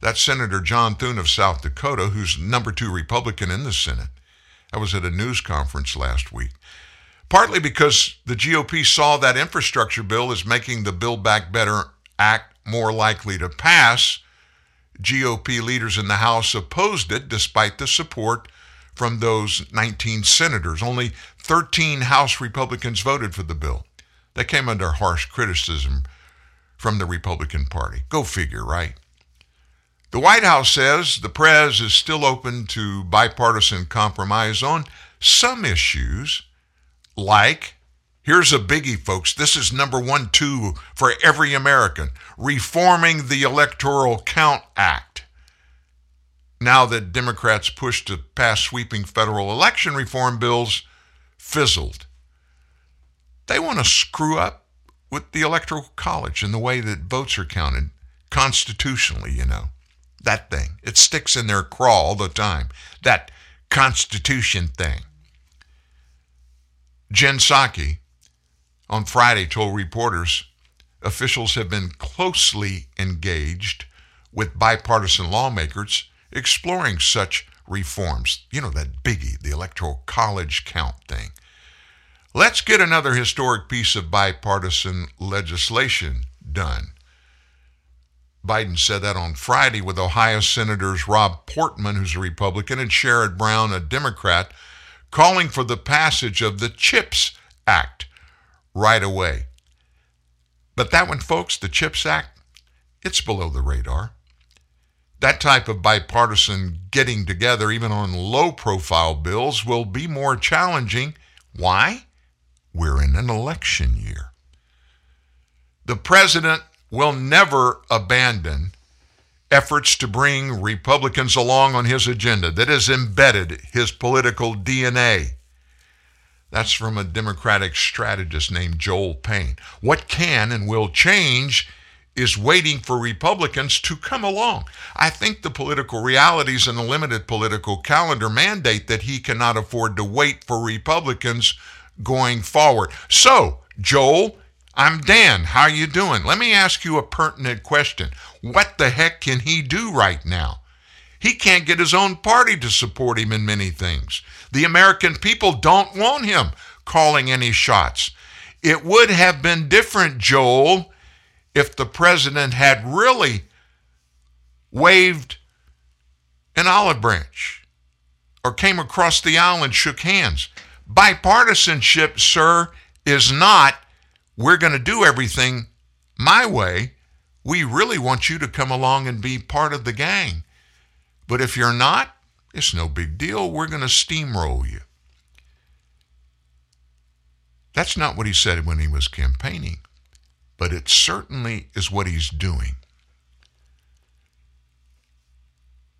Speaker 3: That's Senator John Thune of South Dakota, who's number two Republican in the Senate. I was at a news conference last week. Partly because the GOP saw that infrastructure bill as making the Build Back Better Act more likely to pass. GOP leaders in the House opposed it despite the support from those 19 senators. Only 13 House Republicans voted for the bill. They came under harsh criticism from the Republican Party. Go figure, right? The White House says the prez is still open to bipartisan compromise on some issues, like here's a biggie, folks. This is number one, two for every American reforming the Electoral Count Act. Now that Democrats pushed to pass sweeping federal election reform bills fizzled. They want to screw up with the electoral college and the way that votes are counted constitutionally, you know. That thing. It sticks in their craw all the time. That constitution thing. Jen Psaki on Friday told reporters officials have been closely engaged with bipartisan lawmakers exploring such reforms. You know, that biggie, the electoral college count thing. Let's get another historic piece of bipartisan legislation done. Biden said that on Friday with Ohio Senators Rob Portman, who's a Republican, and Sherrod Brown, a Democrat, calling for the passage of the CHIPS Act right away. But that one, folks, the CHIPS Act, it's below the radar. That type of bipartisan getting together, even on low profile bills, will be more challenging. Why? We're in an election year. The president will never abandon efforts to bring Republicans along on his agenda that has embedded his political DNA. That's from a Democratic strategist named Joel Payne. What can and will change is waiting for Republicans to come along. I think the political realities and the limited political calendar mandate that he cannot afford to wait for Republicans going forward. So, Joel, I'm Dan. How you doing? Let me ask you a pertinent question. What the heck can he do right now? He can't get his own party to support him in many things. The American people don't want him calling any shots. It would have been different, Joel, if the president had really waved an olive branch or came across the aisle and shook hands. Bipartisanship, sir, is not we're going to do everything my way. We really want you to come along and be part of the gang. But if you're not, it's no big deal. We're going to steamroll you. That's not what he said when he was campaigning, but it certainly is what he's doing.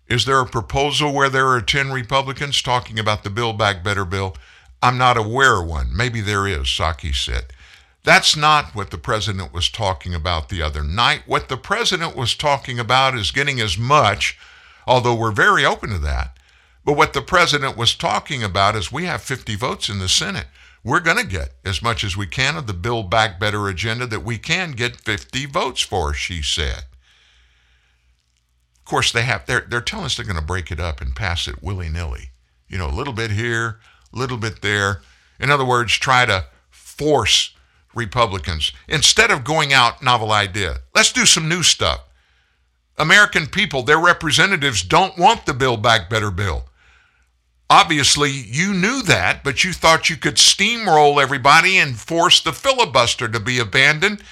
Speaker 3: Is there a proposal where there are 10 Republicans talking about the Build Back Better bill? I'm not aware of one. Maybe there is, Psaki said. That's not what the president was talking about the other night. What the president was talking about is getting as much, although we're very open to that. But what the president was talking about is we have 50 votes in the Senate. We're going to get as much as we can of the Build Back Better agenda that we can get 50 votes for, she said. Of course, they have they're they're telling us they're going to break it up and pass it willy-nilly. You know, a little bit here, a little bit there. In other words, try to force Republicans instead of going out novel idea. Let's do some new stuff. American people, their representatives don't want the Build Back Better bill. Obviously, you knew that, but you thought you could steamroll everybody and force the filibuster to be abandoned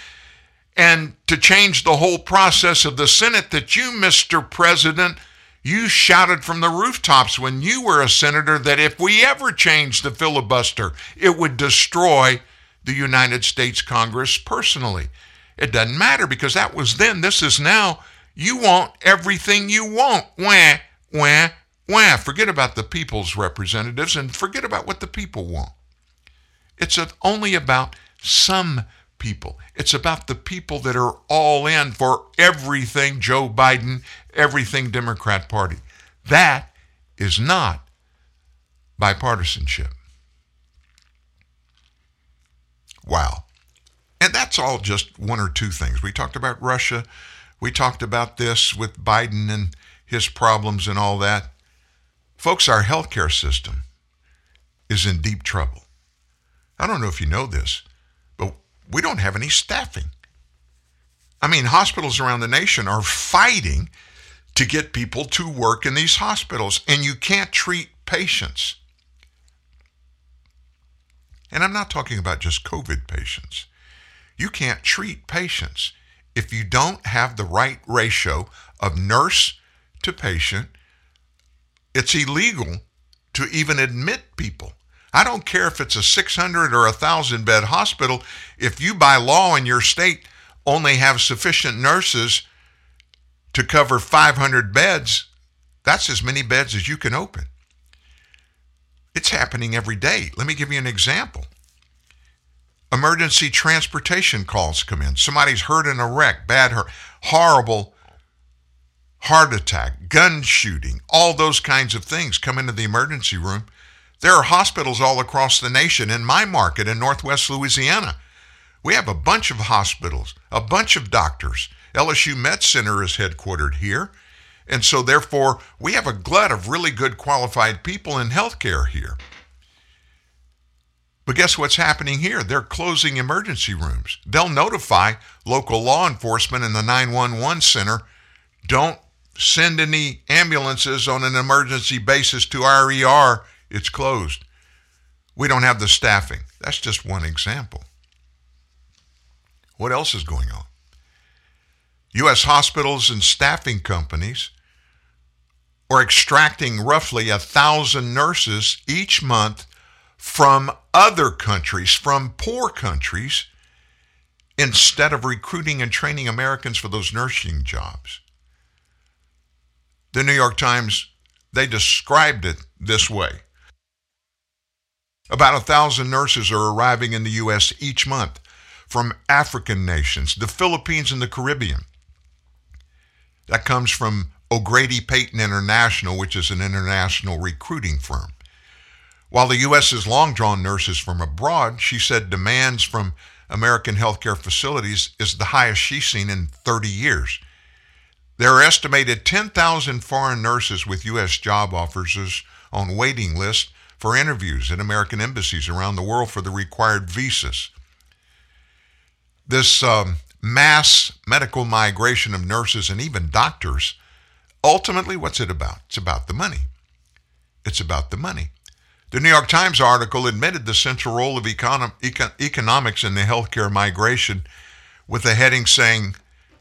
Speaker 3: and to change the whole process of the Senate that you, Mr. President, you shouted from the rooftops when you were a senator that if we ever changed the filibuster, it would destroy the United States Congress personally. It doesn't matter because that was then. This is now. You want everything you want. Wah, wah, wah. Forget about the people's representatives and forget about what the people want. It's only about some people. It's about the people that are all in for everything Joe Biden, everything Democrat Party. That is not bipartisanship. Wow. And that's all just one or two things. We talked about Russia. We talked about this with Biden and his problems and all that. Folks, our healthcare system is in deep trouble. I don't know if you know this, but we don't have any staffing. I mean, hospitals around the nation are fighting to get people to work in these hospitals, and you can't treat patients. And I'm not talking about just COVID patients. You can't treat patients if you don't have the right ratio of nurse to patient. It's illegal to even admit people. I don't care if it's a 600 or a 1,000 bed hospital. If you, by law in your state, only have sufficient nurses to cover 500 beds, that's as many beds as you can open. It's happening every day. Let me give you an example. emergency transportation calls come in. Somebody's hurt in a wreck, bad hurt, horrible heart attack, gun shooting, all those kinds of things come into the emergency room. There are hospitals all across the nation. In my market in Northwest Louisiana, we have a bunch of hospitals, a bunch of doctors. LSU Med Center is headquartered here. And so, therefore, we have a glut of really good qualified people in healthcare here. But guess what's happening here? They're closing emergency rooms. They'll notify local law enforcement in the 911 center don't send any ambulances on an emergency basis to our ER. It's closed. We don't have the staffing. That's just one example. What else is going on? U.S. hospitals and staffing companies are extracting roughly a thousand nurses each month from other countries, from poor countries, instead of recruiting and training Americans for those nursing jobs. The New York Times, they described it this way. About a thousand nurses are arriving in the U.S. each month from African nations, the Philippines, and the Caribbean. That comes from O'Grady Peyton International, which is an international recruiting firm. While the U.S. has long drawn nurses from abroad, she said demands from American healthcare facilities is the highest she's seen in 30 years. There are estimated 10,000 foreign nurses with U.S. job offers on waiting lists for interviews at American embassies around the world for the required visas. This um, mass medical migration of nurses and even doctors, ultimately, what's it about? It's about the money. It's about the money. The New York Times article admitted the central role of econ- economics in the healthcare migration with a heading saying,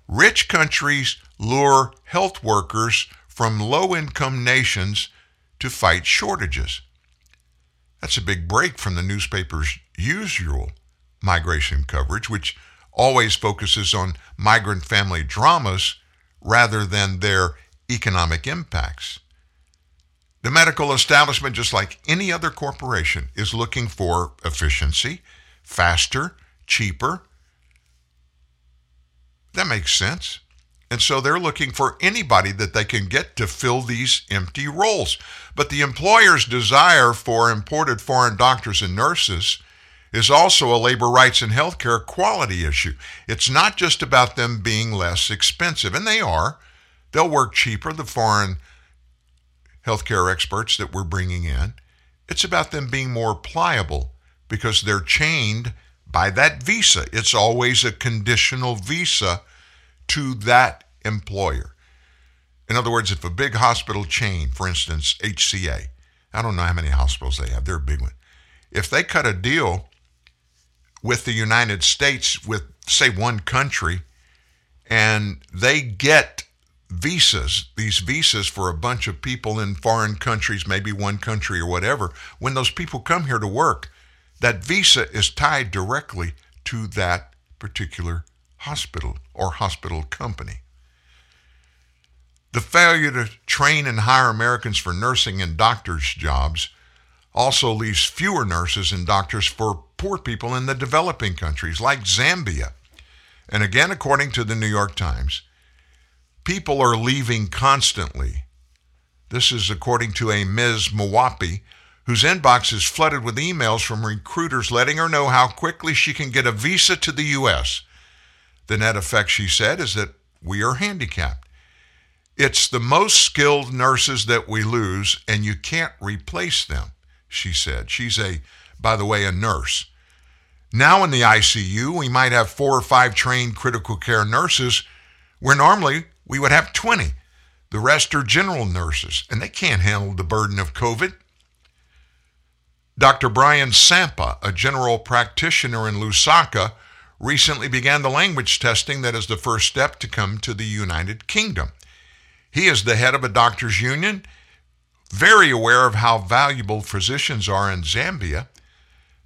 Speaker 3: Rich countries lure health workers from low income nations to fight shortages. That's a big break from the newspaper's usual migration coverage, which always focuses on migrant family dramas rather than their economic impacts. The medical establishment, just like any other corporation, is looking for efficiency, faster, cheaper. That makes sense. And so they're looking for anybody that they can get to fill these empty roles. But the employer's desire for imported foreign doctors and nurses is also a labor rights and healthcare quality issue. It's not just about them being less expensive, and they are. They'll work cheaper, the foreign healthcare experts that we're bringing in. It's about them being more pliable because they're chained by that visa. It's always a conditional visa to that employer. In other words, if a big hospital chain, for instance, HCA, I don't know how many hospitals they have, they're a big one. If they cut a deal with the United States, with, say, one country, and they get visas, these visas for a bunch of people in foreign countries, maybe one country or whatever, when those people come here to work, that visa is tied directly to that particular hospital or hospital company. The failure to train and hire Americans for nursing and doctors' jobs also leaves fewer nurses and doctors for poor people in the developing countries like Zambia. And again, according to the New York Times, people are leaving constantly. This is according to a Ms. Mwapi, whose inbox is flooded with emails from recruiters letting her know how quickly she can get a visa to the U.S. The net effect, she said, is that we are handicapped. It's the most skilled nurses that we lose, and you can't replace them, she said. She's a, by the way, a nurse. Now in the ICU, we might have four or five trained critical care nurses, where normally we would have 20. The rest are general nurses, and they can't handle the burden of COVID. Dr. Brian Sampa, a general practitioner in Lusaka, recently began the language testing that is the first step to come to the United Kingdom. He is the head of a doctors' union, very aware of how valuable physicians are in Zambia.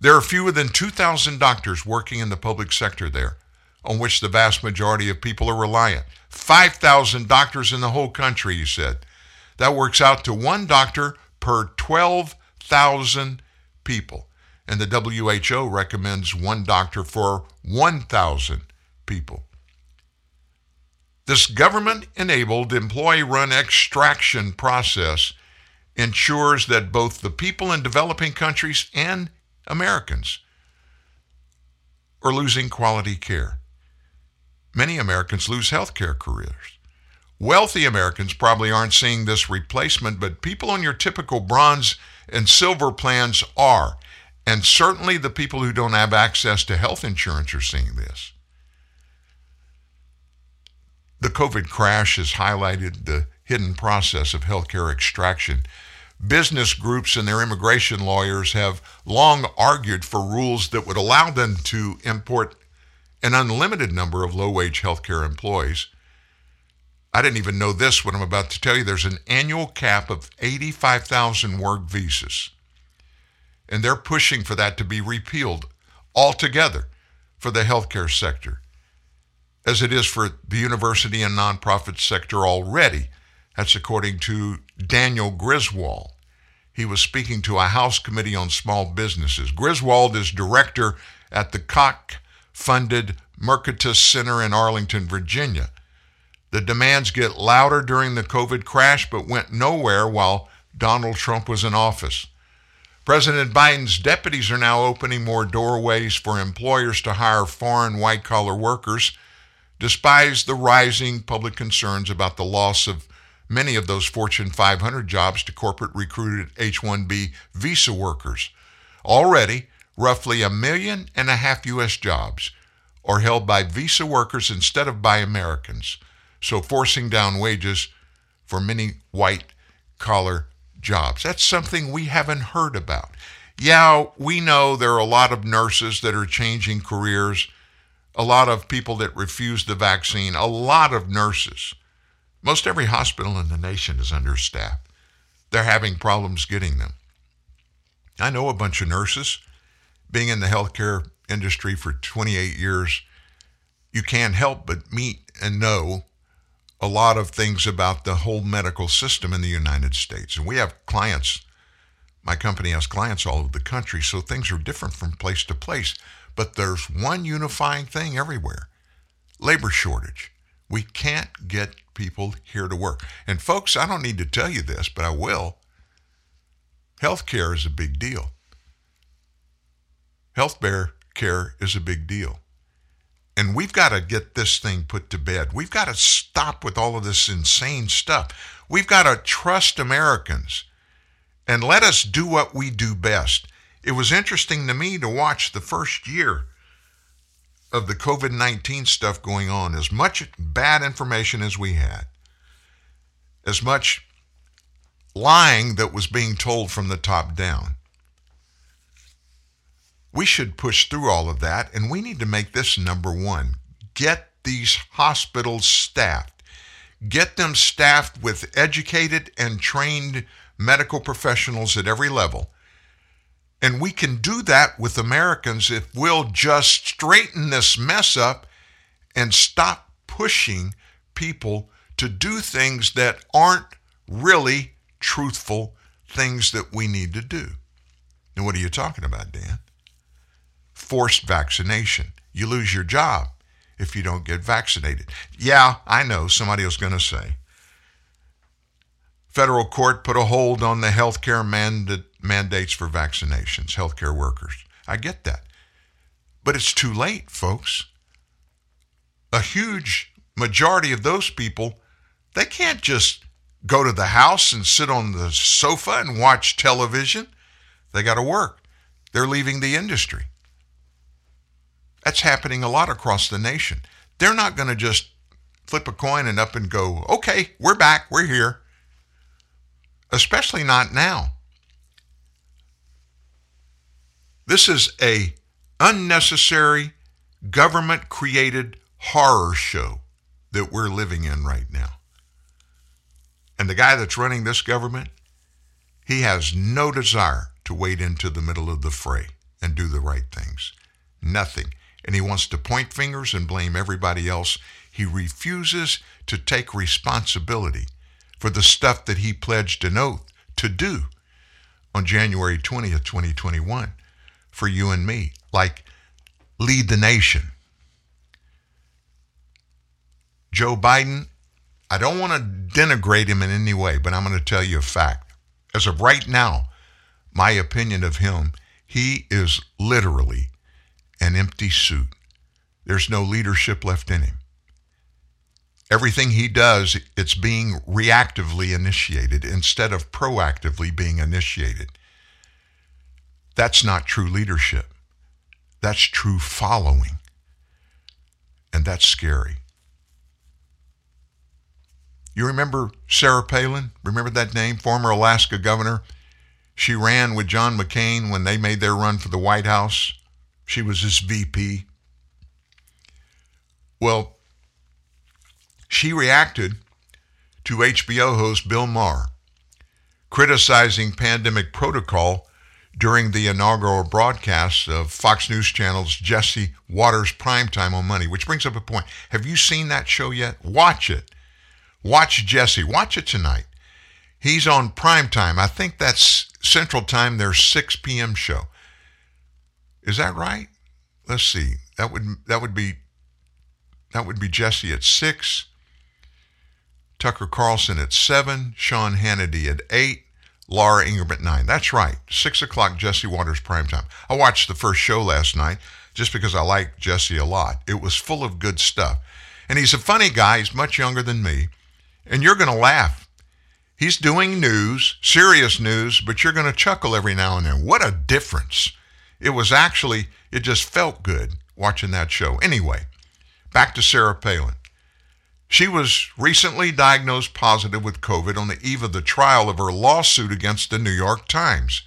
Speaker 3: There are fewer than 2,000 doctors working in the public sector there, on which the vast majority of people are reliant. 5,000 doctors in the whole country, he said. That works out to one doctor per 12,000 people. and the WHO recommends one doctor for 1,000 people. This government enabled employee run extraction process ensures that both the people in developing countries and Americans are losing quality care. Many Americans lose healthcare careers. Wealthy Americans probably aren't seeing this replacement, but people on your typical bronze and silver plans are. And certainly the people who don't have access to health insurance are seeing this. The COVID crash has highlighted the hidden process of healthcare extraction. Business groups and their immigration lawyers have long argued for rules that would allow them to import an unlimited number of low wage healthcare employees. I didn't even know this when I'm about to tell you. There's an annual cap of 85,000 work visas. And they're pushing for that to be repealed altogether for the healthcare sector as it is for the university and nonprofit sector already. That's according to Daniel Griswold. He was speaking to a House Committee on Small Businesses. Griswold is director at the Koch funded Mercatus Center in Arlington, Virginia. The demands get louder during the COVID crash, but went nowhere while Donald Trump was in office. President Biden's deputies are now opening more doorways for employers to hire foreign white collar workers despite the rising public concerns about the loss of many of those Fortune 500 jobs to corporate recruited H 1B visa workers. Already, roughly a million and a half U.S. jobs are held by visa workers instead of by Americans, so forcing down wages for many white collar jobs. That's something we haven't heard about. Yeah, we know there are a lot of nurses that are changing careers a lot of people that refuse the vaccine, a lot of nurses. Most every hospital in the nation is understaffed. They're having problems getting them. I know a bunch of nurses. Being in the healthcare industry for 28 years, you can't help but meet and know a lot of things about the whole medical system in the United States. And we have clients, my company has clients all over the country, so things are different from place to place. But there's one unifying thing everywhere labor shortage. We can't get people here to work. And folks, I don't need to tell you this, but I will. Healthcare is a big deal. Health care is a big deal. And we've got to get this thing put to bed. We've got to stop with all of this insane stuff. We've got to trust Americans and let us do what we do best it was interesting to me to watch the first year of the COVID 19 stuff going on. As much bad information as we had, as much lying that was being told from the top down. We should push through all of that, and we need to make this number one. Get these hospitals staffed. Get them staffed with educated and trained medical professionals at every level and we can do that with Americans if we'll just straighten this mess up and stop pushing people to do things that aren't really truthful things that we need to do. And what are you talking about, Dan? Forced vaccination. You lose your job if you don't get vaccinated. Yeah, I know somebody was going to say. Federal court put a hold on the health care mandate mandates for vaccinations, healthcare workers. I get that. But it's too late, folks. A huge majority of those people, they can't just go to the house and sit on the sofa and watch television. They got to work. They're leaving the industry. That's happening a lot across the nation. They're not going to just flip a coin and up and go, okay, we're back, we're here. Especially not now. This is a unnecessary government created horror show that we're living in right now. And the guy that's running this government, he has no desire to wade into the middle of the fray and do the right things. Nothing. And he wants to point fingers and blame everybody else. He refuses to take responsibility for the stuff that he pledged an oath to do on January 20th, 2021 for you and me, like lead the nation. Joe Biden, I don't want to denigrate him in any way, but I'm going to tell you a fact. As of right now, my opinion of him, he is literally an empty suit. There's no leadership left in him. Everything he does, it's being reactively initiated instead of proactively being initiated. That's not true leadership. That's true following. And that's scary. You remember Sarah Palin? Remember that name? Former Alaska governor. She ran with John McCain when they made their run for the White House. She was his VP. Well, she reacted to HBO host Bill Maher criticizing pandemic protocol during the inaugural broadcast of Fox News Channel's Jesse Watters Primetime on Money, which brings up a point. Have you seen that show yet? Watch it. Watch Jesse. Watch it tonight. He's on primetime. I think that's Central Time, their 6 p.m. show. Is that right? Let's see. That would that would be that would be Jesse at 6, Tucker Carlson at 7, Sean Hannity at 8, Laura Ingraham at 9. That's right. 6 o'clock, Jesse Watters primetime. I watched the first show last night just because I like Jesse a lot. It was full of good stuff. And he's a funny guy. He's much younger than me. And you're going to laugh. He's doing news, serious news, but you're going to chuckle every now and then. What a difference. It was actually, it just felt good watching that show. Anyway, back to Sarah Palin. She was recently diagnosed positive with COVID on the eve of the trial of her lawsuit against the New York Times.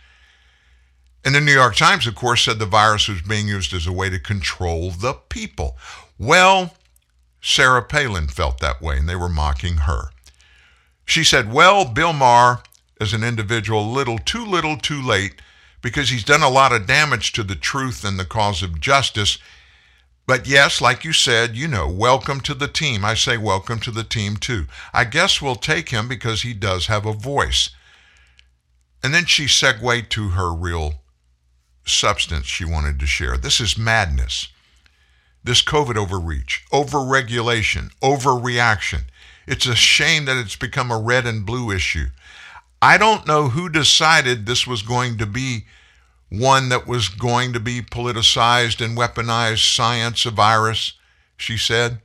Speaker 3: And the New York Times, of course, said the virus was being used as a way to control the people. Well, Sarah Palin felt that way, and they were mocking her. She said, Well, Bill Maher, as an individual, little too little too late, because he's done a lot of damage to the truth and the cause of justice. But yes, like you said, you know, welcome to the team. I say welcome to the team too. I guess we'll take him because he does have a voice. And then she segued to her real substance she wanted to share. This is madness. This COVID overreach, overregulation, overreaction. It's a shame that it's become a red and blue issue. I don't know who decided this was going to be one that was going to be politicized and weaponized science, a virus, she said.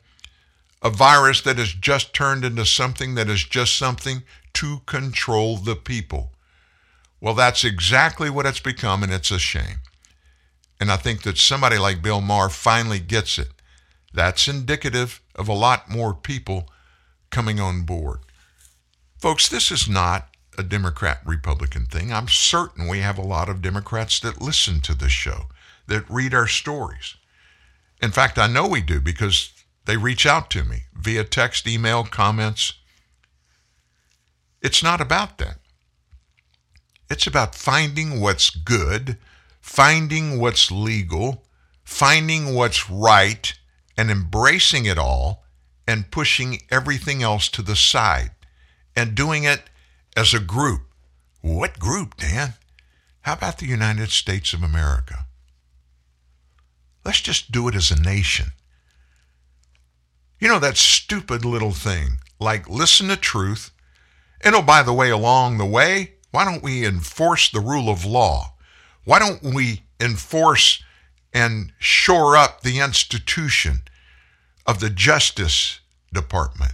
Speaker 3: A virus that has just turned into something that is just something to control the people. Well, that's exactly what it's become, and it's a shame. And I think that somebody like Bill Maher finally gets it. That's indicative of a lot more people coming on board. Folks, this is not a Democrat Republican thing. I'm certain we have a lot of Democrats that listen to this show, that read our stories. In fact, I know we do because they reach out to me via text, email, comments. It's not about that. It's about finding what's good, finding what's legal, finding what's right, and embracing it all and pushing everything else to the side and doing it as a group. What group, Dan? How about the United States of America? Let's just do it as a nation. You know, that stupid little thing, like listen to truth. And oh, by the way, along the way, why don't we enforce the rule of law? Why don't we enforce and shore up the institution of the Justice Department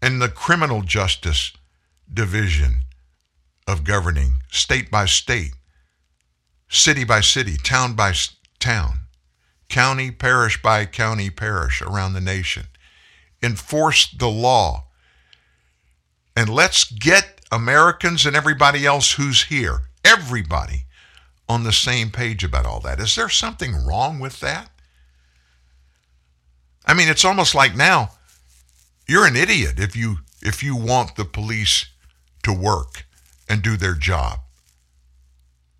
Speaker 3: and the Criminal Justice Division of governing state by state, city by city, town by town, county, parish by county, parish around the nation. Enforce the law. And let's get Americans and everybody else who's here, everybody, on the same page about all that. Is there something wrong with that? I mean, it's almost like now you're an idiot if you if you want the police to work and do their job.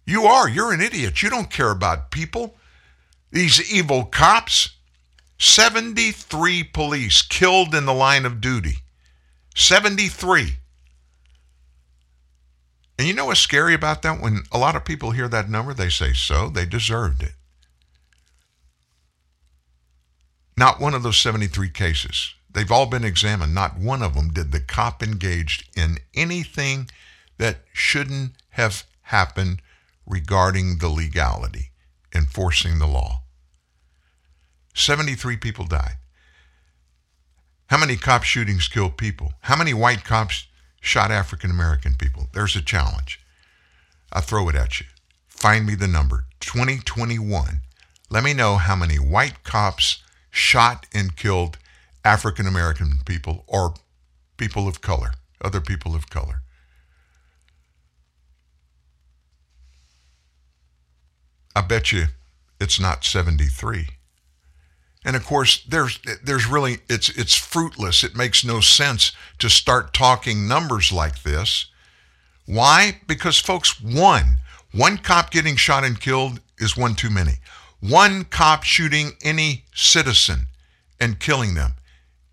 Speaker 3: You are. You're an idiot. You don't care about people. These evil cops. 73 police killed in the line of duty. 73. And you know what's scary about that? When a lot of people hear that number, they say, so they deserved it. Not one of those 73 cases. They've all been examined. Not one of them did the cop engaged in anything that shouldn't have happened regarding the legality, enforcing the law. 73 people died. How many cop shootings killed people? How many white cops shot African American people? There's a challenge. I throw it at you. Find me the number 2021. Let me know how many white cops shot and killed African American people or people of color, other people of color. I bet you it's not 73. And of course, there's there's really it's it's fruitless. It makes no sense to start talking numbers like this. Why? Because folks, one, one cop getting shot and killed is one too many. One cop shooting any citizen and killing them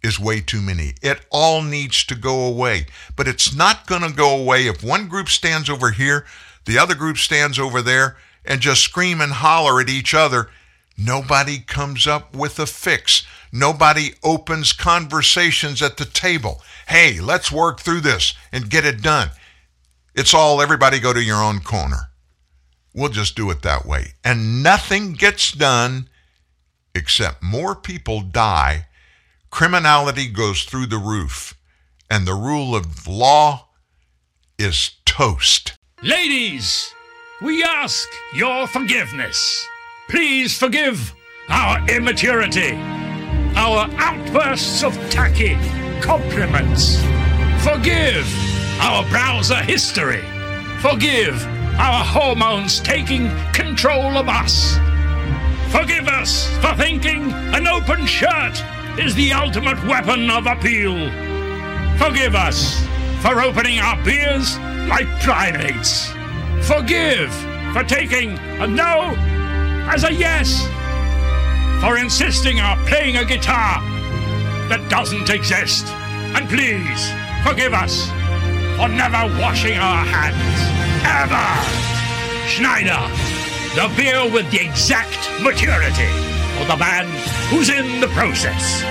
Speaker 3: is way too many. It all needs to go away. But it's not going to go away if one group stands over here, the other group stands over there, and just scream and holler at each other. Nobody comes up with a fix. Nobody opens conversations at the table. Hey, let's work through this and get it done. It's all everybody go to your own corner. We'll just do it that way. And nothing gets done except more people die. Criminality goes through the roof. And the rule of law is toast.
Speaker 11: Ladies, we ask your forgiveness. Please forgive our immaturity, our outbursts of tacky compliments. Forgive our browser history. Forgive our hormones taking control of us. Forgive us for thinking an open shirt is the ultimate weapon of appeal. Forgive us for opening our beers like primates. Forgive for taking a no as a yes. For insisting on playing a guitar that doesn't exist. And please forgive us for never washing our hands. Ever. Schneider, the beer with the exact maturity for the man who's in the process.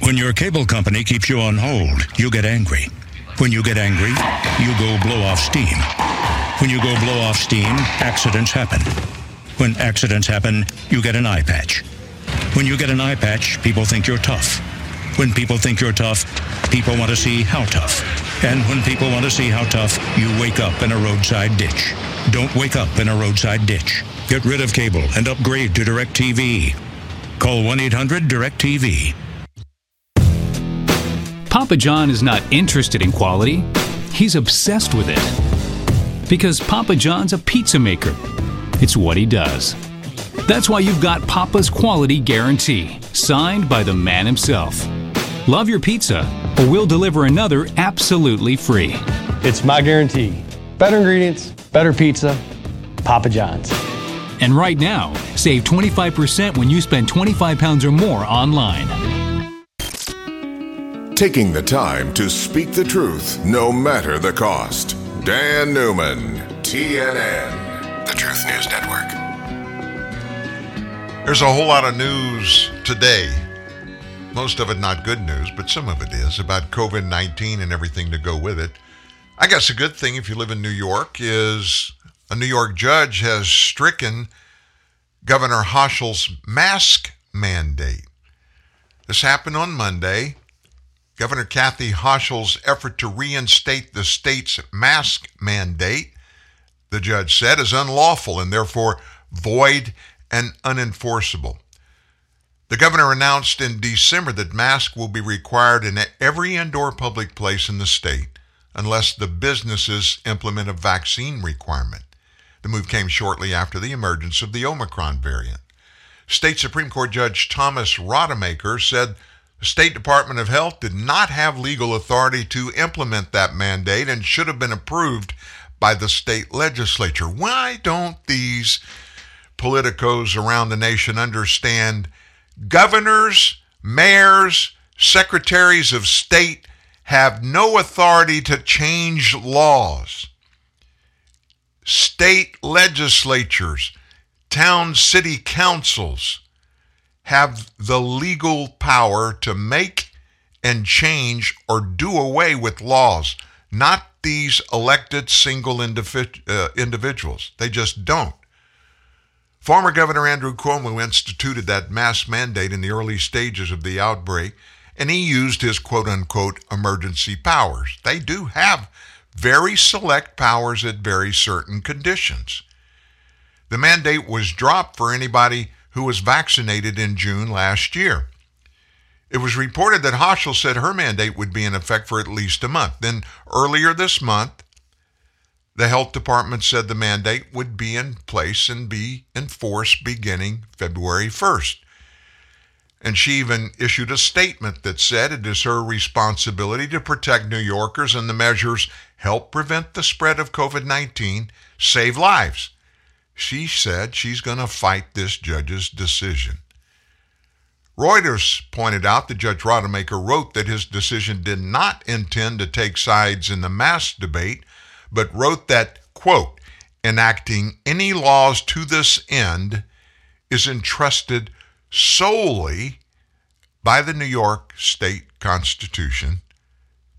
Speaker 11: When your cable company keeps you on hold, you get angry. When you get angry, you go blow off steam. When you go blow off steam, accidents happen. When accidents happen, you get an eye patch. When you get an eye patch, people think you're tough. When people think you're tough, people want to see how tough. And when people want to see how tough, you wake up in a roadside ditch. Don't wake up in a roadside ditch. Get rid of cable and upgrade to DirecTV. Call 1 800 DirecTV.
Speaker 19: Papa John is not interested in quality, he's obsessed with it. Because Papa John's a pizza maker. It's what he does. That's why you've got Papa's quality guarantee, signed by the man himself. Love your pizza, or we'll deliver another absolutely free.
Speaker 20: It's my guarantee. Better ingredients, better pizza, Papa John's.
Speaker 19: And right now, save 25% when you spend 25 pounds or more online.
Speaker 2: Taking the time to speak the truth, no matter the cost. Dan Newman, TNN,
Speaker 1: the Truth News Network.
Speaker 3: There's a whole lot of news today. Most of it not good news, but some of it is about COVID 19 and everything to go with it. I guess a good thing if you live in New York is a New York judge has stricken Governor Hochul's mask mandate. This happened on Monday. Governor Kathy Hochul's effort to reinstate the state's mask mandate, the judge said, is unlawful and therefore void and unenforceable. The governor announced in December that masks will be required in every indoor public place in the state unless the businesses implement a vaccine requirement. The move came shortly after the emergence of the Omicron variant. State Supreme Court Judge Thomas Rademacher said the State Department of Health did not have legal authority to implement that mandate and should have been approved by the state legislature. Why don't these politicos around the nation understand governors, mayors, secretaries of state have no authority to change laws. State legislatures, town city councils have the legal power to make and change or do away with laws, not these elected single individ- uh, individuals. They just don't. Former Governor Andrew Cuomo instituted that mass mandate in the early stages of the outbreak, and he used his quote unquote emergency powers. They do have very select powers at very certain conditions. The mandate was dropped for anybody who was vaccinated in June last year. It was reported that Hochul said her mandate would be in effect for at least a month. Then earlier this month, the health department said the mandate would be in place and be enforced beginning February 1st. And she even issued a statement that said it is her responsibility to protect New Yorkers and the measures help prevent the spread of COVID 19, save lives. She said she's going to fight this judge's decision. Reuters pointed out that Judge Rademacher wrote that his decision did not intend to take sides in the mask debate, but wrote that, quote, enacting any laws to this end is entrusted solely by the New York State Constitution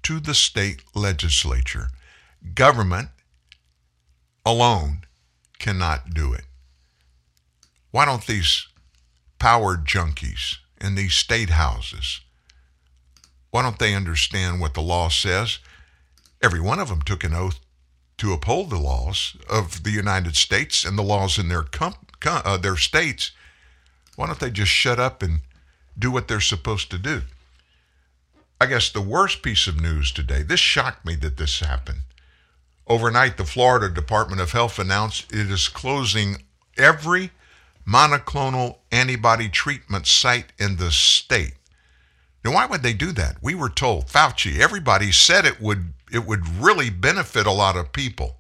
Speaker 3: to the state legislature. Government alone cannot do it. Why don't these power junkies in these state houses, why don't they understand what the law says? Every one of them took an oath to uphold the laws of the United States and the laws in their com- com- uh, their states. Why don't they just shut up and do what they're supposed to do? I guess the worst piece of news today, this shocked me that this happened. Overnight, the Florida Department of Health announced it is closing every monoclonal antibody treatment site in the state. Now, why would they do that? We were told, Fauci, everybody said it would it would really benefit a lot of people.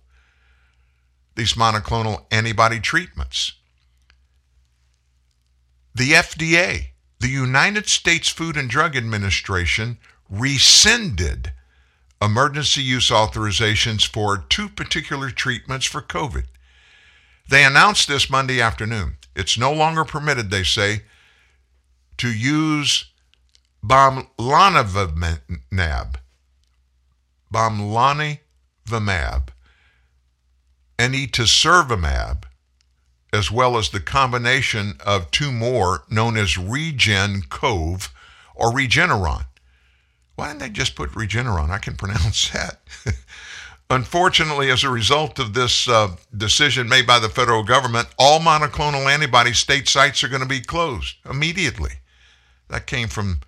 Speaker 3: These monoclonal antibody treatments. The FDA, the United States Food and Drug Administration, rescinded emergency use authorizations for two particular treatments for COVID. They announced this Monday afternoon. It's no longer permitted, they say, to use bamlanivimab, bamlanivimab, and etesevimab, as well as the combination of two more known as REGEN-COV or Regeneron. Why didn't they just put Regeneron? I can pronounce [laughs] that. Unfortunately, as a result of this uh, decision made by the federal government, all monoclonal antibody state sites are going to be closed immediately. That came from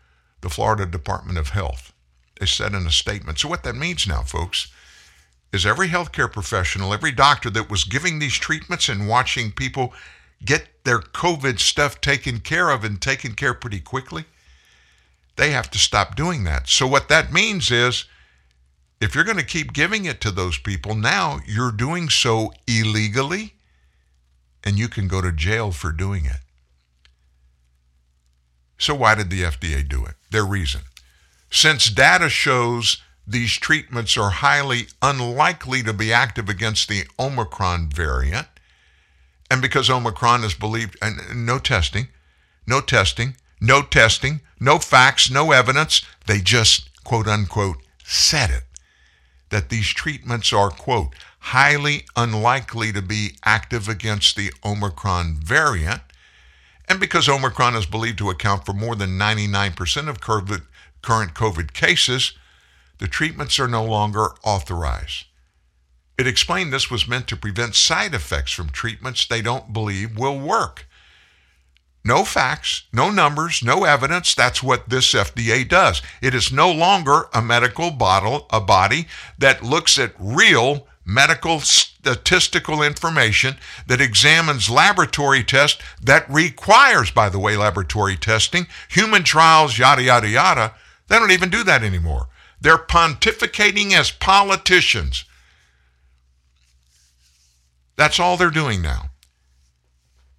Speaker 3: the Florida Department of Health. They said in a statement. So, what that means now, folks, is every healthcare professional, every doctor that was giving these treatments and watching people get their COVID stuff taken care of and taken care pretty quickly, they have to stop doing that. So, what that means is if you're going to keep giving it to those people, now you're doing so illegally and you can go to jail for doing it. So, why did the FDA do it? Their reason. Since data shows these treatments are highly unlikely to be active against the Omicron variant, and because Omicron is believed, and no testing, no testing, no testing, no facts, no evidence, they just quote unquote said it that these treatments are, quote, highly unlikely to be active against the Omicron variant. And because Omicron is believed to account for more than 99% of COVID, current COVID cases, the treatments are no longer authorized. It explained this was meant to prevent side effects from treatments they don't believe will work. No facts, no numbers, no evidence. That's what this FDA does. It is no longer a medical bottle, a body that looks at real medical statistical information that examines laboratory tests that requires, by the way, laboratory testing, human trials, yada, yada, yada. They don't even do that anymore. They're pontificating as politicians. That's all they're doing now.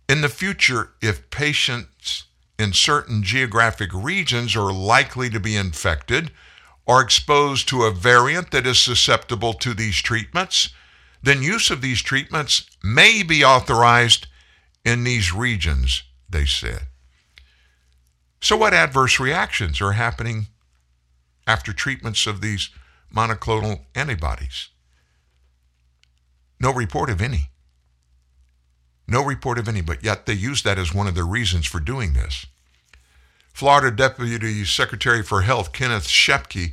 Speaker 3: In the future, if patients in certain geographic regions are likely to be infected are exposed to a variant that is susceptible to these treatments, then use of these treatments may be authorized in these regions, they said. So, what adverse reactions are happening after treatments of these monoclonal antibodies? No report of any. No report of any, but yet they use that as one of the reasons for doing this. Florida Deputy Secretary for Health Kenneth Scheppke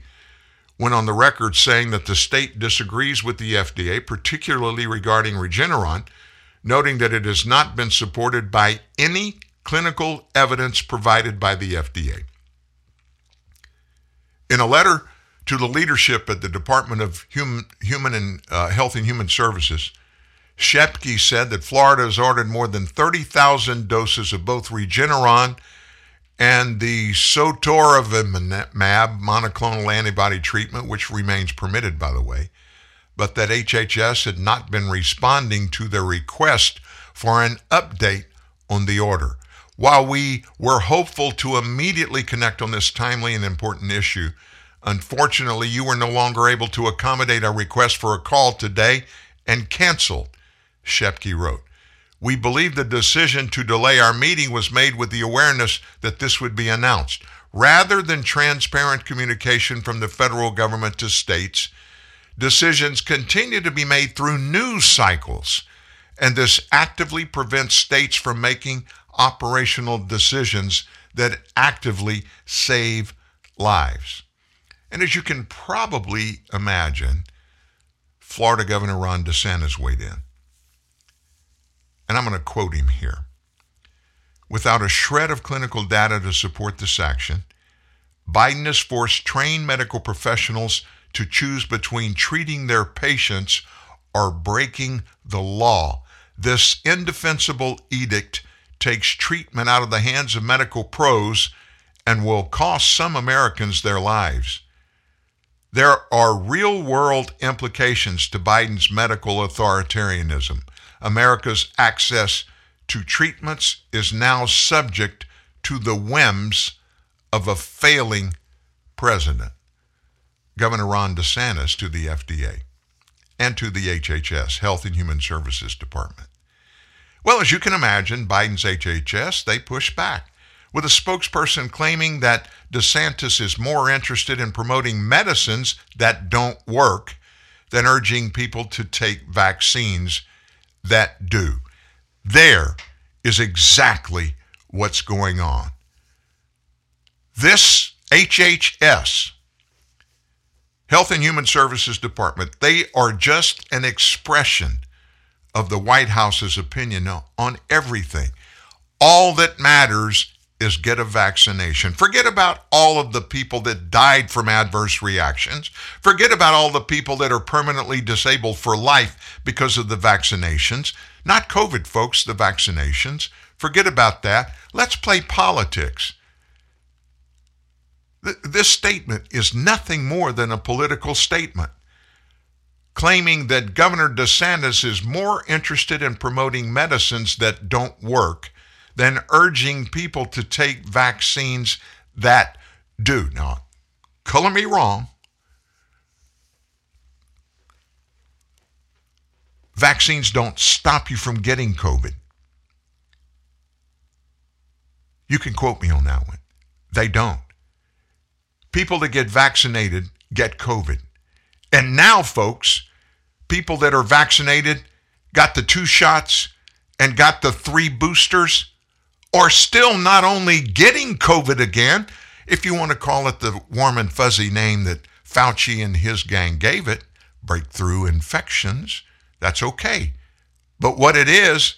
Speaker 3: went on the record saying that the state disagrees with the FDA, particularly regarding Regeneron, noting that it has not been supported by any clinical evidence provided by the FDA. In a letter to the leadership at the Department of Human, Human and uh, Health and Human Services, Scheppke said that Florida has ordered more than 30,000 doses of both Regeneron and the sotrovimab monoclonal antibody treatment, which remains permitted, by the way, but that HHS had not been responding to their request for an update on the order. While we were hopeful to immediately connect on this timely and important issue, unfortunately, you were no longer able to accommodate our request for a call today and canceled, Scheppke wrote. We believe the decision to delay our meeting was made with the awareness that this would be announced. Rather than transparent communication from the federal government to states, decisions continue to be made through news cycles, and this actively prevents states from making operational decisions that actively save lives. And as you can probably imagine, Florida Governor Ron DeSantis weighed in and I'm going to quote him here. Without a shred of clinical data to support this action, Biden has forced trained medical professionals to choose between treating their patients or breaking the law. This indefensible edict takes treatment out of the hands of medical pros and will cost some Americans their lives. There are real world implications to Biden's medical authoritarianism. America's access to treatments is now subject to the whims of a failing president. Governor Ron DeSantis to the FDA and to the HHS, Health and Human Services Department. Well, as you can imagine, Biden's HHS, they push back, with a spokesperson claiming that DeSantis is more interested in promoting medicines that don't work than urging people to take vaccines that do. There is exactly what's going on. This HHS, Health and Human Services Department, they are just an expression of the White House's opinion on everything. All that matters is get a vaccination. Forget about all of the people that died from adverse reactions. Forget about all the people that are permanently disabled for life because of the vaccinations. Not COVID, folks, the vaccinations. Forget about that. Let's play politics. This statement is nothing more than a political statement claiming that Governor DeSantis is more interested in promoting medicines that don't work than urging people to take vaccines that do. Now, color me wrong. Vaccines don't stop you from getting COVID. You can quote me on that one. They don't. People that get vaccinated get COVID. And now, folks, people that are vaccinated, got the two shots, and got the three boosters, are still not only getting COVID again, if you want to call it the warm and fuzzy name that Fauci and his gang gave it, breakthrough infections, that's okay. But what it is,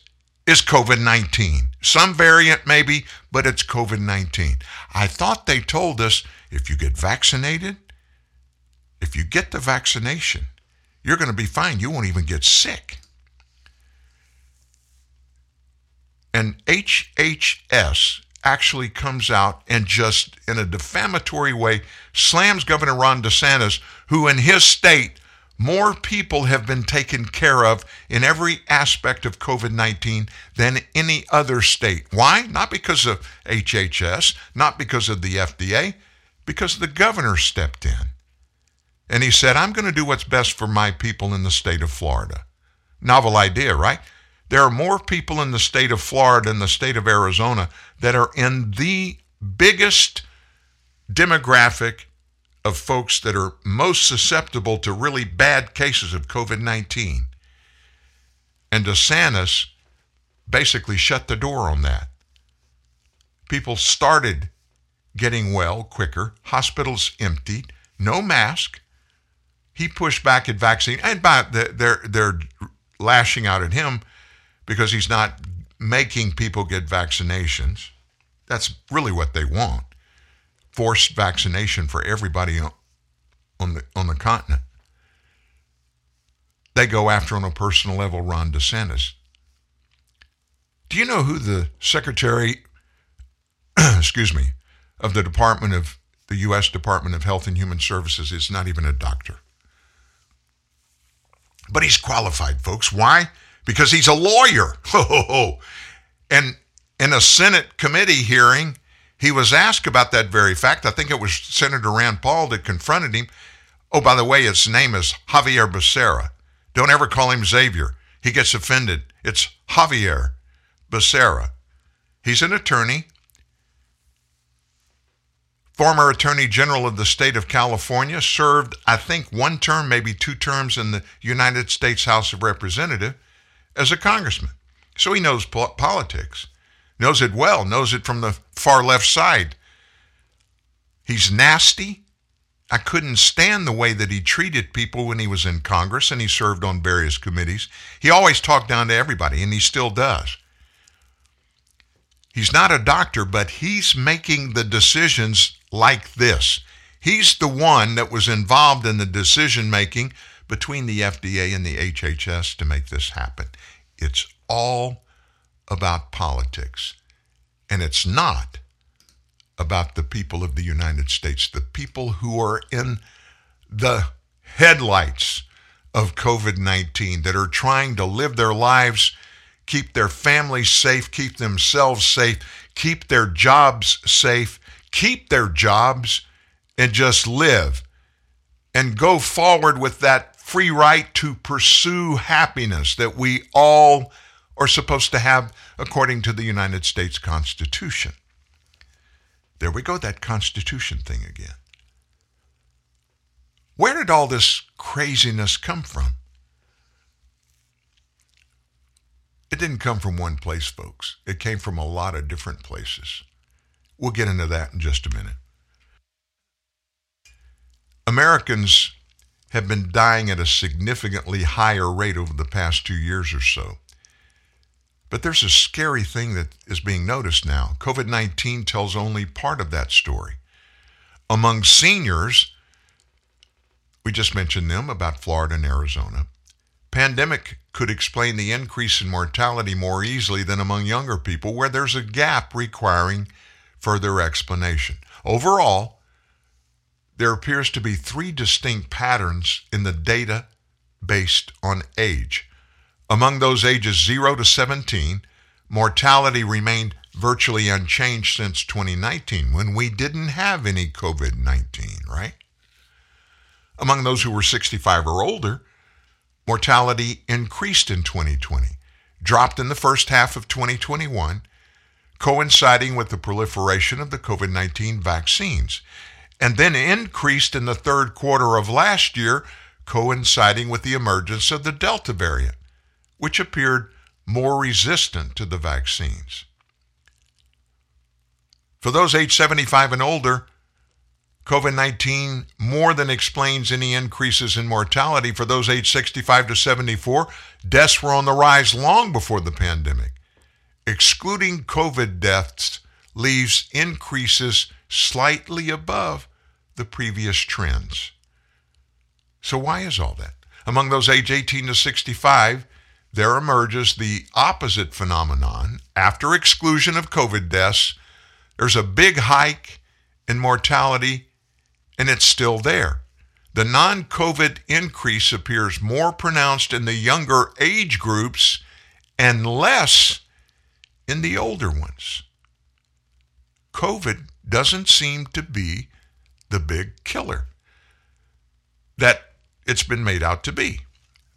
Speaker 3: is COVID 19. Some variant maybe, but it's COVID 19. I thought they told us if you get vaccinated, if you get the vaccination, you're going to be fine. You won't even get sick. And HHS actually comes out and just in a defamatory way slams Governor Ron DeSantis, who in his state, more people have been taken care of in every aspect of COVID 19 than any other state. Why? Not because of HHS, not because of the FDA, because the governor stepped in. And he said, I'm going to do what's best for my people in the state of Florida. Novel idea, right? There are more people in the state of Florida and the state of Arizona that are in the biggest demographic of folks that are most susceptible to really bad cases of COVID 19. And DeSantis basically shut the door on that. People started getting well quicker, hospitals emptied, no mask. He pushed back at vaccine, and by the, they're they're lashing out at him because he's not making people get vaccinations. That's really what they want: forced vaccination for everybody on, the on the continent. They go after on a personal level Ron DeSantis. Do you know who the secretary, [clears throat] excuse me, of the Department of the U.S. Department of Health and Human Services is? Not even a doctor. But he's qualified, folks. Why? Because he's a lawyer. [laughs] and in a Senate committee hearing, he was asked about that very fact. I think it was Senator Rand Paul that confronted him. Oh, by the way, his name is Javier Becerra. Don't ever call him Xavier. He gets offended. It's Javier Becerra. He's an attorney, former attorney general of the state of California, served, I think, one term, maybe two terms in the United States House of Representatives as a congressman. So he knows po- politics, knows it well, knows it from the far left side. He's nasty. I couldn't stand the way that he treated people when he was in Congress and he served on various committees. He always talked down to everybody, and he still does. He's not a doctor, but he's making the decisions like this. He's the one that was involved in the decision making between the FDA and the HHS to make this happen. It's all about politics. And it's not about the people of the United States, the people who are in the headlights of COVID 19 that are trying to live their lives, keep their families safe, keep themselves safe, keep their jobs safe, keep their jobs, and just live and go forward with that free right to pursue happiness that we all are supposed to have according to the United States Constitution. There we go, that Constitution thing again. Where did all this craziness come from? It didn't come from one place, folks. It came from a lot of different places. We'll get into that in just a minute. Americans have been dying at a significantly higher rate over the past two years or so. But there's a scary thing that is being noticed now. COVID 19 tells only part of that story. Among seniors, we just mentioned them about Florida and Arizona. Pandemic could explain the increase in mortality more easily than among younger people, where there's a gap requiring further explanation. Overall, there appears to be three distinct patterns in the data based on age. Among those ages 0 to 17, mortality remained virtually unchanged since 2019 when we didn't have any COVID 19, right? Among those who were 65 or older, mortality increased in 2020, dropped in the first half of 2021, coinciding with the proliferation of the COVID 19 vaccines, and then increased in the third quarter of last year, coinciding with the emergence of the Delta variant, which appeared more resistant to the vaccines. For those age 75 and older, COVID 19 more than explains any increases in mortality. For those age 65 to 74, deaths were on the rise long before the pandemic. Excluding COVID deaths leaves increases slightly above the previous trends. So, why is all that? Among those age 18 to 65, there emerges the opposite phenomenon. After exclusion of COVID deaths, there's a big hike in mortality, and it's still there. The non COVID increase appears more pronounced in the younger age groups and less in the older ones. COVID doesn't seem to be the big killer. that it's been made out to be.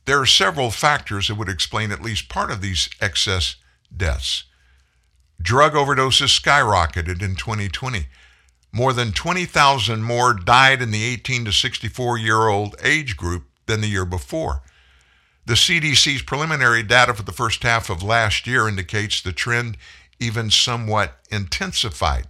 Speaker 3: There are several factors that would explain at least part of these excess deaths. Drug overdoses skyrocketed in 2020. More than 20,000 more died in the 18 to 64 year old age group than the year before. The CDC's preliminary data for the first half of last year indicates the trend even somewhat intensified.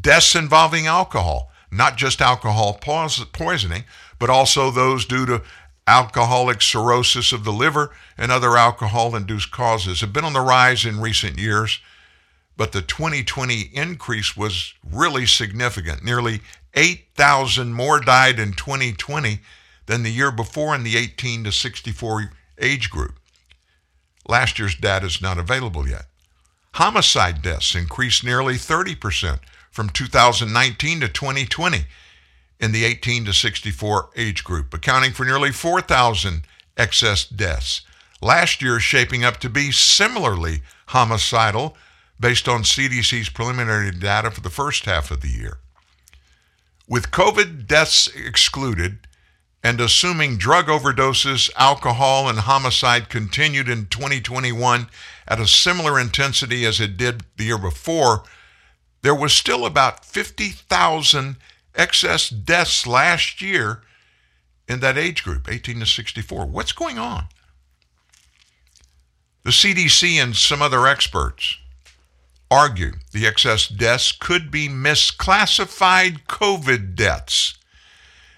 Speaker 3: Deaths involving alcohol, not just alcohol poisoning, but also those due to alcoholic cirrhosis of the liver and other alcohol induced causes, have been on the rise in recent years. But the 2020 increase was really significant. Nearly 8,000 more died in 2020 than the year before in the 18 to 64 age group. Last year's data is not available yet. Homicide deaths increased nearly 30% from 2019 to 2020 in the 18 to 64 age group, accounting for nearly 4,000 excess deaths. Last year shaping up to be similarly homicidal based on CDC's preliminary data for the first half of the year. With COVID deaths excluded, and assuming drug overdoses, alcohol, and homicide continued in 2021 at a similar intensity as it did the year before, there was still about 50,000 excess deaths last year in that age group, 18 to 64. What's going on? The CDC and some other experts argue the excess deaths could be misclassified COVID deaths,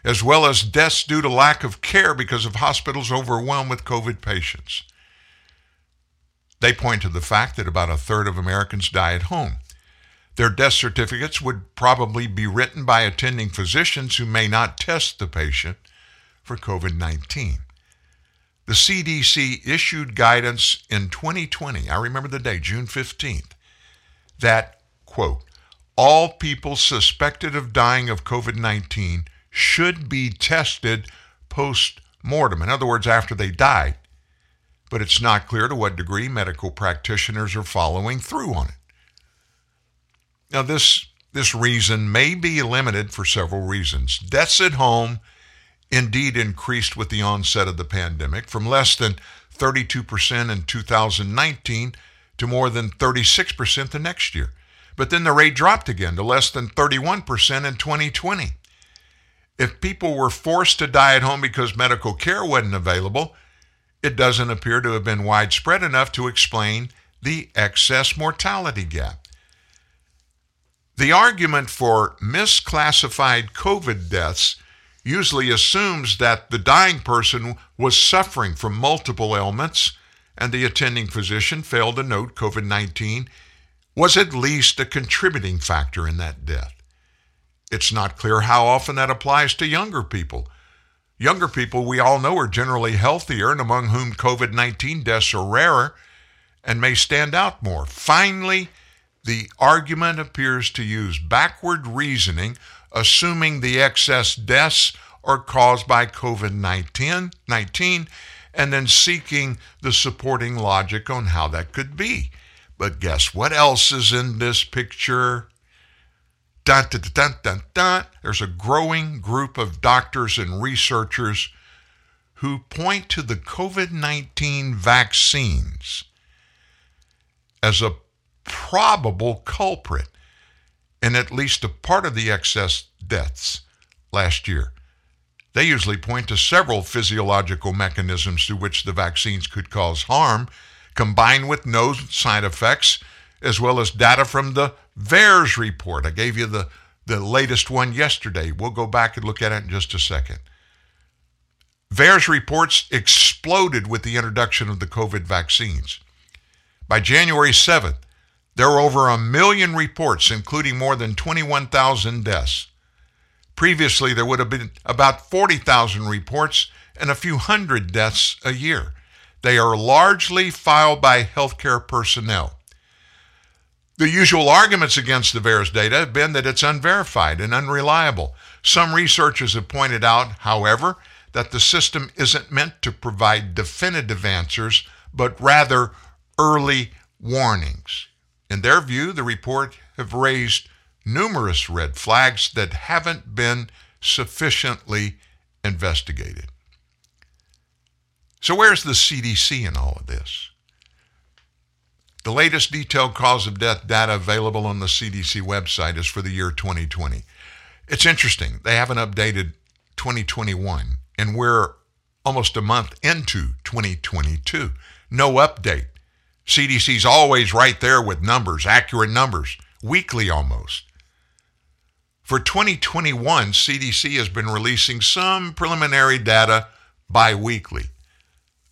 Speaker 3: as well as deaths due to lack of care because of hospitals overwhelmed with COVID patients. They point to the fact that about a third of Americans die at home. Their death certificates would probably be written by attending physicians who may not test the patient for COVID 19. The CDC issued guidance in 2020, I remember the day, June 15th, that, quote, all people suspected of dying of COVID 19 should be tested post mortem. In other words, after they died. But it's not clear to what degree medical practitioners are following through on it. Now, this, this reason may be limited for several reasons. Deaths at home indeed increased with the onset of the pandemic from less than 32% in 2019 to more than 36% the next year. But then the rate dropped again to less than 31% in 2020. If people were forced to die at home because medical care wasn't available, it doesn't appear to have been widespread enough to explain the excess mortality gap. The argument for misclassified COVID deaths usually assumes that the dying person was suffering from multiple ailments and the attending physician failed to note COVID 19 was at least a contributing factor in that death. It's not clear how often that applies to younger people. Younger people, we all know, are generally healthier and among whom COVID 19 deaths are rarer and may stand out more. Finally, the argument appears to use backward reasoning, assuming the excess deaths are caused by COVID 19, and then seeking the supporting logic on how that could be. But guess what else is in this picture? Dun, dun, dun, dun, dun. There's a growing group of doctors and researchers who point to the COVID 19 vaccines as a probable culprit in at least a part of the excess deaths last year. They usually point to several physiological mechanisms through which the vaccines could cause harm, combined with no side effects, as well as data from the VAERS report. I gave you the, the latest one yesterday. We'll go back and look at it in just a second. VAERS reports exploded with the introduction of the COVID vaccines. By January 7th, there were over a million reports, including more than 21,000 deaths. Previously, there would have been about 40,000 reports and a few hundred deaths a year. They are largely filed by healthcare personnel. The usual arguments against the VAERS data have been that it's unverified and unreliable. Some researchers have pointed out, however, that the system isn't meant to provide definitive answers, but rather early warnings. In their view, the report have raised numerous red flags that haven't been sufficiently investigated. So, where's the CDC in all of this? The latest detailed cause of death data available on the CDC website is for the year 2020. It's interesting. They haven't updated 2021, and we're almost a month into 2022. No update. CDC's always right there with numbers, accurate numbers, weekly almost. For 2021, CDC has been releasing some preliminary data bi weekly,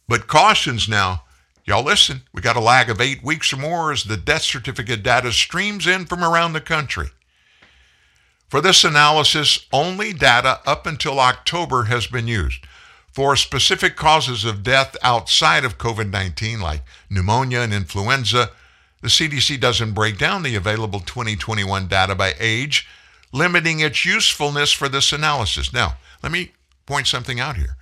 Speaker 3: but cautions now Y'all listen, we got a lag of eight weeks or more as the death certificate data streams in from around the country. For this analysis, only data up until October has been used. For specific causes of death outside of COVID 19, like pneumonia and influenza, the CDC doesn't break down the available 2021 data by age, limiting its usefulness for this analysis. Now, let me point something out here.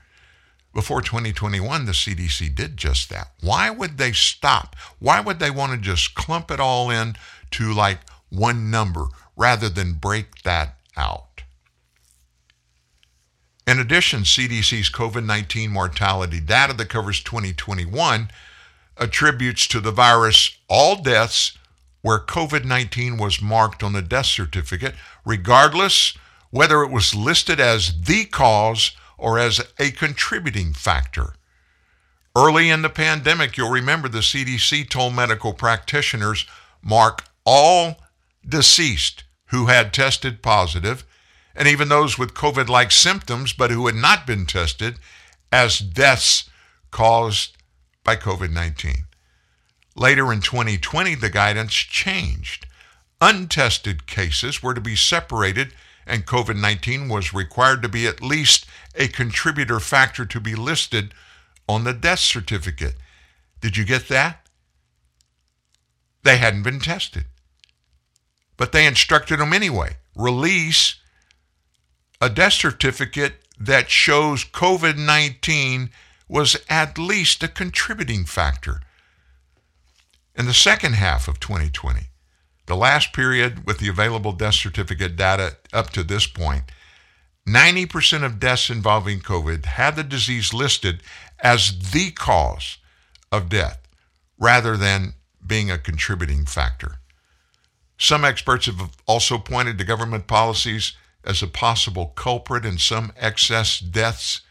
Speaker 3: Before 2021, the CDC did just that. Why would they stop? Why would they want to just clump it all in to like one number rather than break that out? In addition, CDC's COVID 19 mortality data that covers 2021 attributes to the virus all deaths where COVID 19 was marked on the death certificate, regardless whether it was listed as the cause or as a contributing factor. Early in the pandemic, you'll remember the CDC told medical practitioners mark all deceased who had tested positive, and even those with COVID like symptoms but who had not been tested, as deaths caused by COVID 19. Later in 2020, the guidance changed. Untested cases were to be separated, and COVID 19 was required to be at least a contributor factor to be listed on the death certificate. Did you get that? They hadn't been tested. But they instructed them anyway release a death certificate that shows COVID 19 was at least a contributing factor. In the second half of 2020, the last period with the available death certificate data up to this point, 90% of deaths involving COVID had the disease listed as the cause of death rather than being a contributing factor. Some experts have also pointed to government policies as a possible culprit in some excess deaths.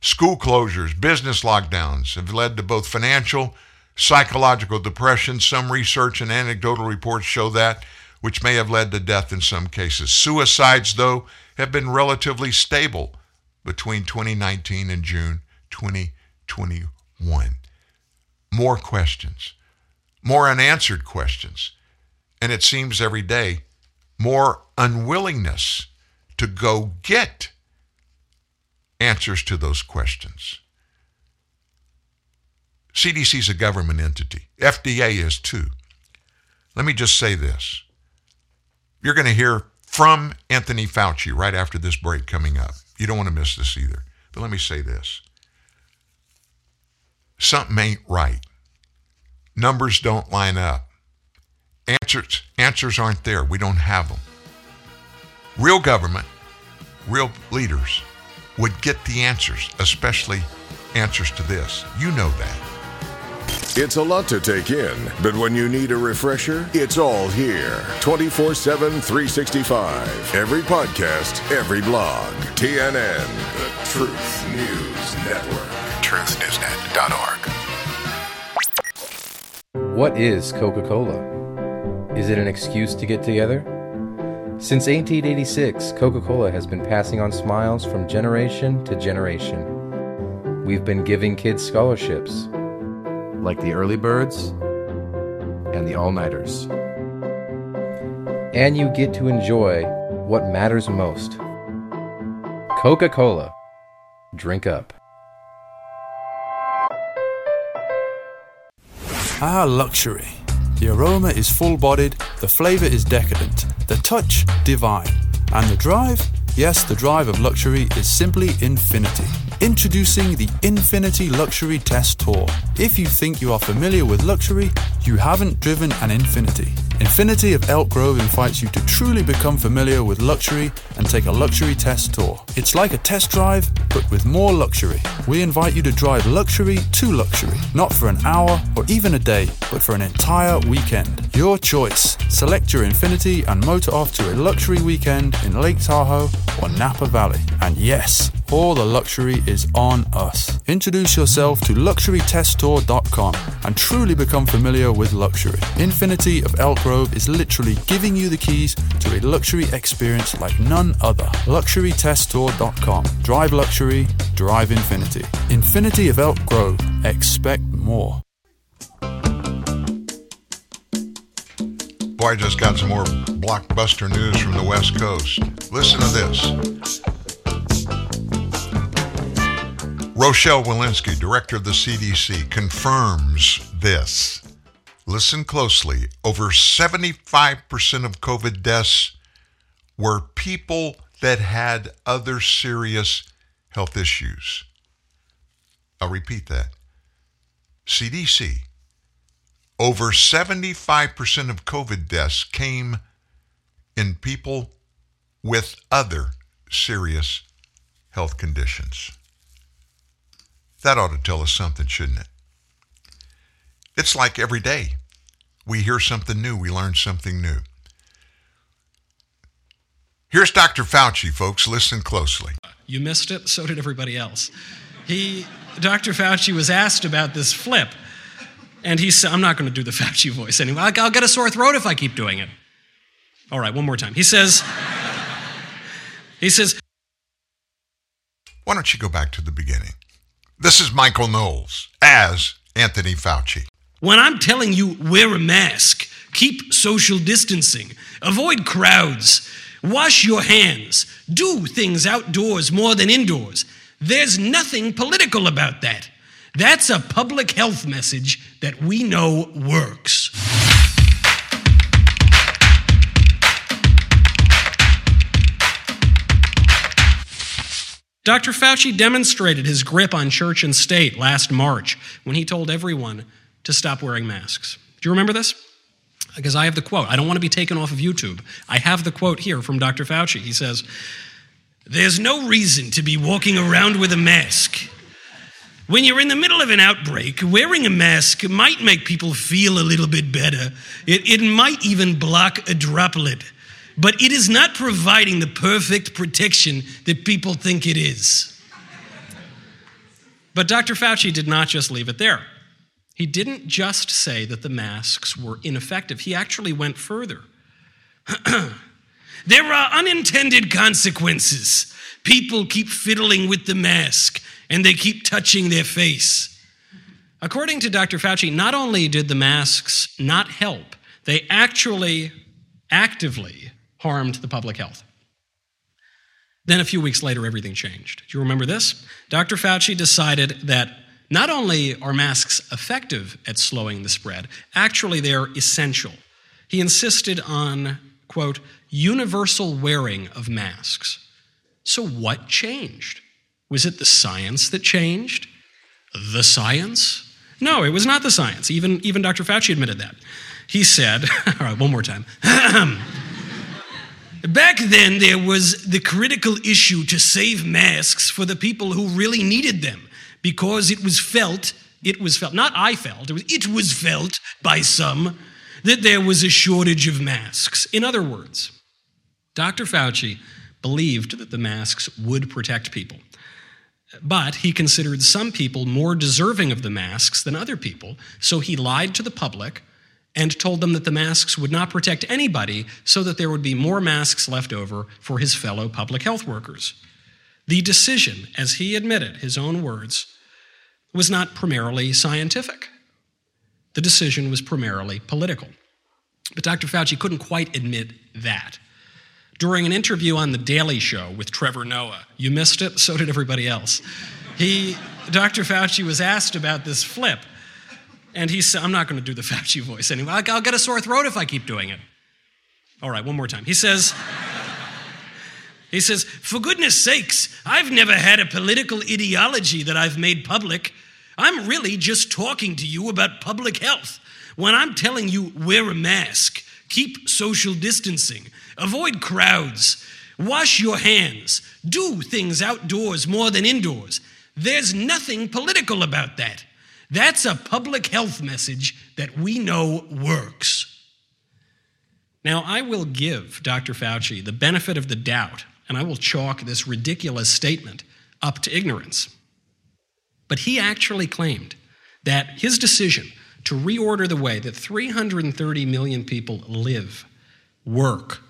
Speaker 3: School closures, business lockdowns have led to both financial, psychological depression. Some research and anecdotal reports show that, which may have led to death in some cases. Suicides, though, have been relatively stable between 2019 and June 2021. More questions, more unanswered questions, and it seems every day more unwillingness to go get answers to those questions. CDC is a government entity. FDA is too. Let me just say this. You're going to hear from Anthony Fauci right after this break coming up. You don't want to miss this either. But let me say this something ain't right. Numbers don't line up. Answers, answers aren't there. We don't have them. Real government, real leaders would get the answers, especially answers to this. You know that.
Speaker 2: It's a lot to take in, but when you need a refresher, it's all here. 24 7, 365. Every podcast, every blog. TNN, the Truth News Network.
Speaker 1: TruthNewsNet.org.
Speaker 21: What is Coca Cola? Is it an excuse to get together? Since 1886, Coca Cola has been passing on smiles from generation to generation. We've been giving kids scholarships, like the early birds and the all nighters. And you get to enjoy what matters most Coca Cola. Drink up.
Speaker 8: Ah, luxury. The aroma is full bodied, the flavour is decadent, the touch divine, and the drive? Yes, the drive of luxury is simply infinity. Introducing the Infiniti Luxury Test Tour. If you think you are familiar with luxury, you haven't driven an Infiniti. Infiniti of Elk Grove invites you to truly become familiar with luxury and take a luxury test tour. It's like a test drive, but with more luxury. We invite you to drive luxury to luxury, not for an hour or even a day, but for an entire weekend. Your choice. Select your Infiniti and motor off to a luxury weekend in Lake Tahoe or Napa Valley. And yes, all the luxury is on us. Introduce yourself to luxurytesttour.com and truly become familiar with luxury. Infiniti of Elk Grove is literally giving you the keys to a luxury experience like none other. Luxurytesttour.com. Drive luxury, drive infinity. Infiniti of Elk Grove. Expect more.
Speaker 3: Boy, I just got some more blockbuster news from the West Coast. Listen to this. Rochelle Walensky, director of the CDC, confirms this. Listen closely. Over 75% of COVID deaths were people that had other serious health issues. I'll repeat that. CDC. Over 75% of COVID deaths came in people with other serious health conditions. That ought to tell us something, shouldn't it? It's like every day. We hear something new, we learn something new. Here's Dr. Fauci, folks. Listen closely.
Speaker 22: You missed it, so did everybody else. He, Dr. Fauci was asked about this flip, and he said, I'm not going to do the [laughs] Fauci voice anymore. I'll, I'll get a sore throat if I keep doing it. All right, one more time. He says, he says,
Speaker 3: Why don't you go back to the beginning? This is Michael Knowles as Anthony Fauci.
Speaker 22: When I'm telling you wear a mask, keep social distancing, avoid crowds, wash your hands, do things outdoors more than indoors, there's nothing political about that. That's a public health message that we know works. Dr. Fauci demonstrated his grip on church and state last March when he told everyone to stop wearing masks. Do you remember this? Because I have the quote. I don't want to be taken off of YouTube. I have the quote here from Dr. Fauci. He says, There's no reason to be walking around with a mask. When you're in the middle of an outbreak, wearing a mask might make people feel a little bit better. It, it might even block a droplet but it is not providing the perfect protection that people think it is. But Dr. Fauci did not just leave it there. He didn't just say that the masks were ineffective, he actually went further. [clears throat] there are unintended consequences. People keep fiddling with the mask and they keep touching their face. According to Dr. Fauci, not only did the masks not help, they actually actively harmed the public health. Then a few weeks later, everything changed. Do you remember this? Dr. Fauci decided that not only are masks effective at slowing the spread, actually they're essential. He insisted on, quote, universal wearing of masks. So what changed? Was it the science that changed? The science? No, it was not the science. Even, even Dr. Fauci admitted that. He said, [laughs] all right, one more time. [clears throat] Back then, there was the critical issue to save masks for the people who really needed them because it was felt, it was felt, not I felt, it was, it was felt by some that there was a shortage of masks. In other words, Dr. Fauci believed that the masks would protect people. But he considered some people more deserving of the masks than other people, so he lied to the public and told them that the masks would not protect anybody so that there would be more masks left over for his fellow public health workers. The decision, as he admitted, his own words, was not primarily scientific. The decision was primarily political. But Dr. Fauci couldn't quite admit that. During an interview on The Daily Show with Trevor Noah, you missed it, so did everybody else. He, Dr. Fauci was asked about this flip and he said, I'm not going to do the [laughs] Fauci voice anymore. I'll get a sore throat if I keep doing it. All right, one more time. He says, [laughs] he says, for goodness sakes, I've never had a political ideology that I've made public. I'm really just talking to you about public health. When I'm telling you wear a mask, Keep social distancing. Avoid crowds. Wash your hands. Do things outdoors more than indoors. There's nothing political about that. That's a public health message that we know works. Now, I will give Dr. Fauci the benefit of the doubt, and I will chalk this ridiculous statement up to ignorance. But he actually claimed that his decision to reorder the way that 330 million people live, work,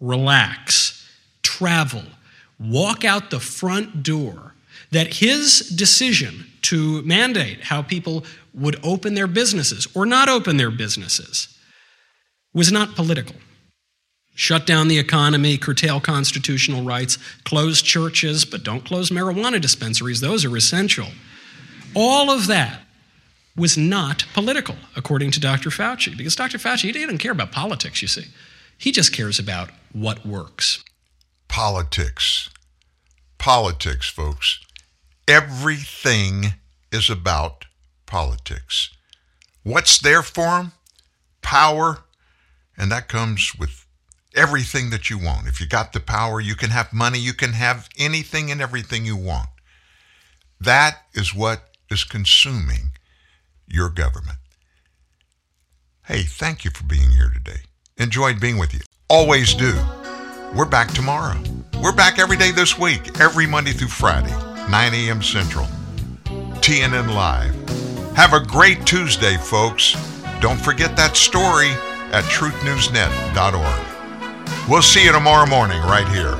Speaker 22: relax, travel, walk out the front door, that his decision to mandate how people would open their businesses or not open their businesses was not political. Shut down the economy, curtail constitutional rights, close churches, but don't close marijuana dispensaries, those are essential. All of that was not political, according to Dr. Fauci, because Dr. Fauci he didn't care about politics, you see. He just cares about what works.
Speaker 3: Politics. Politics, folks. Everything is about politics. What's there for them? Power. And that comes with everything that you want. If you got the power, you can have money, you can have anything and everything you want. That is what is consuming your government. Hey, thank you for being here today. Enjoyed being with you. Always do. We're back tomorrow. We're back every day this week, every Monday through Friday, 9 a.m. Central. TNN Live. Have a great Tuesday, folks. Don't forget that story at truthnewsnet.org. We'll see you tomorrow morning right here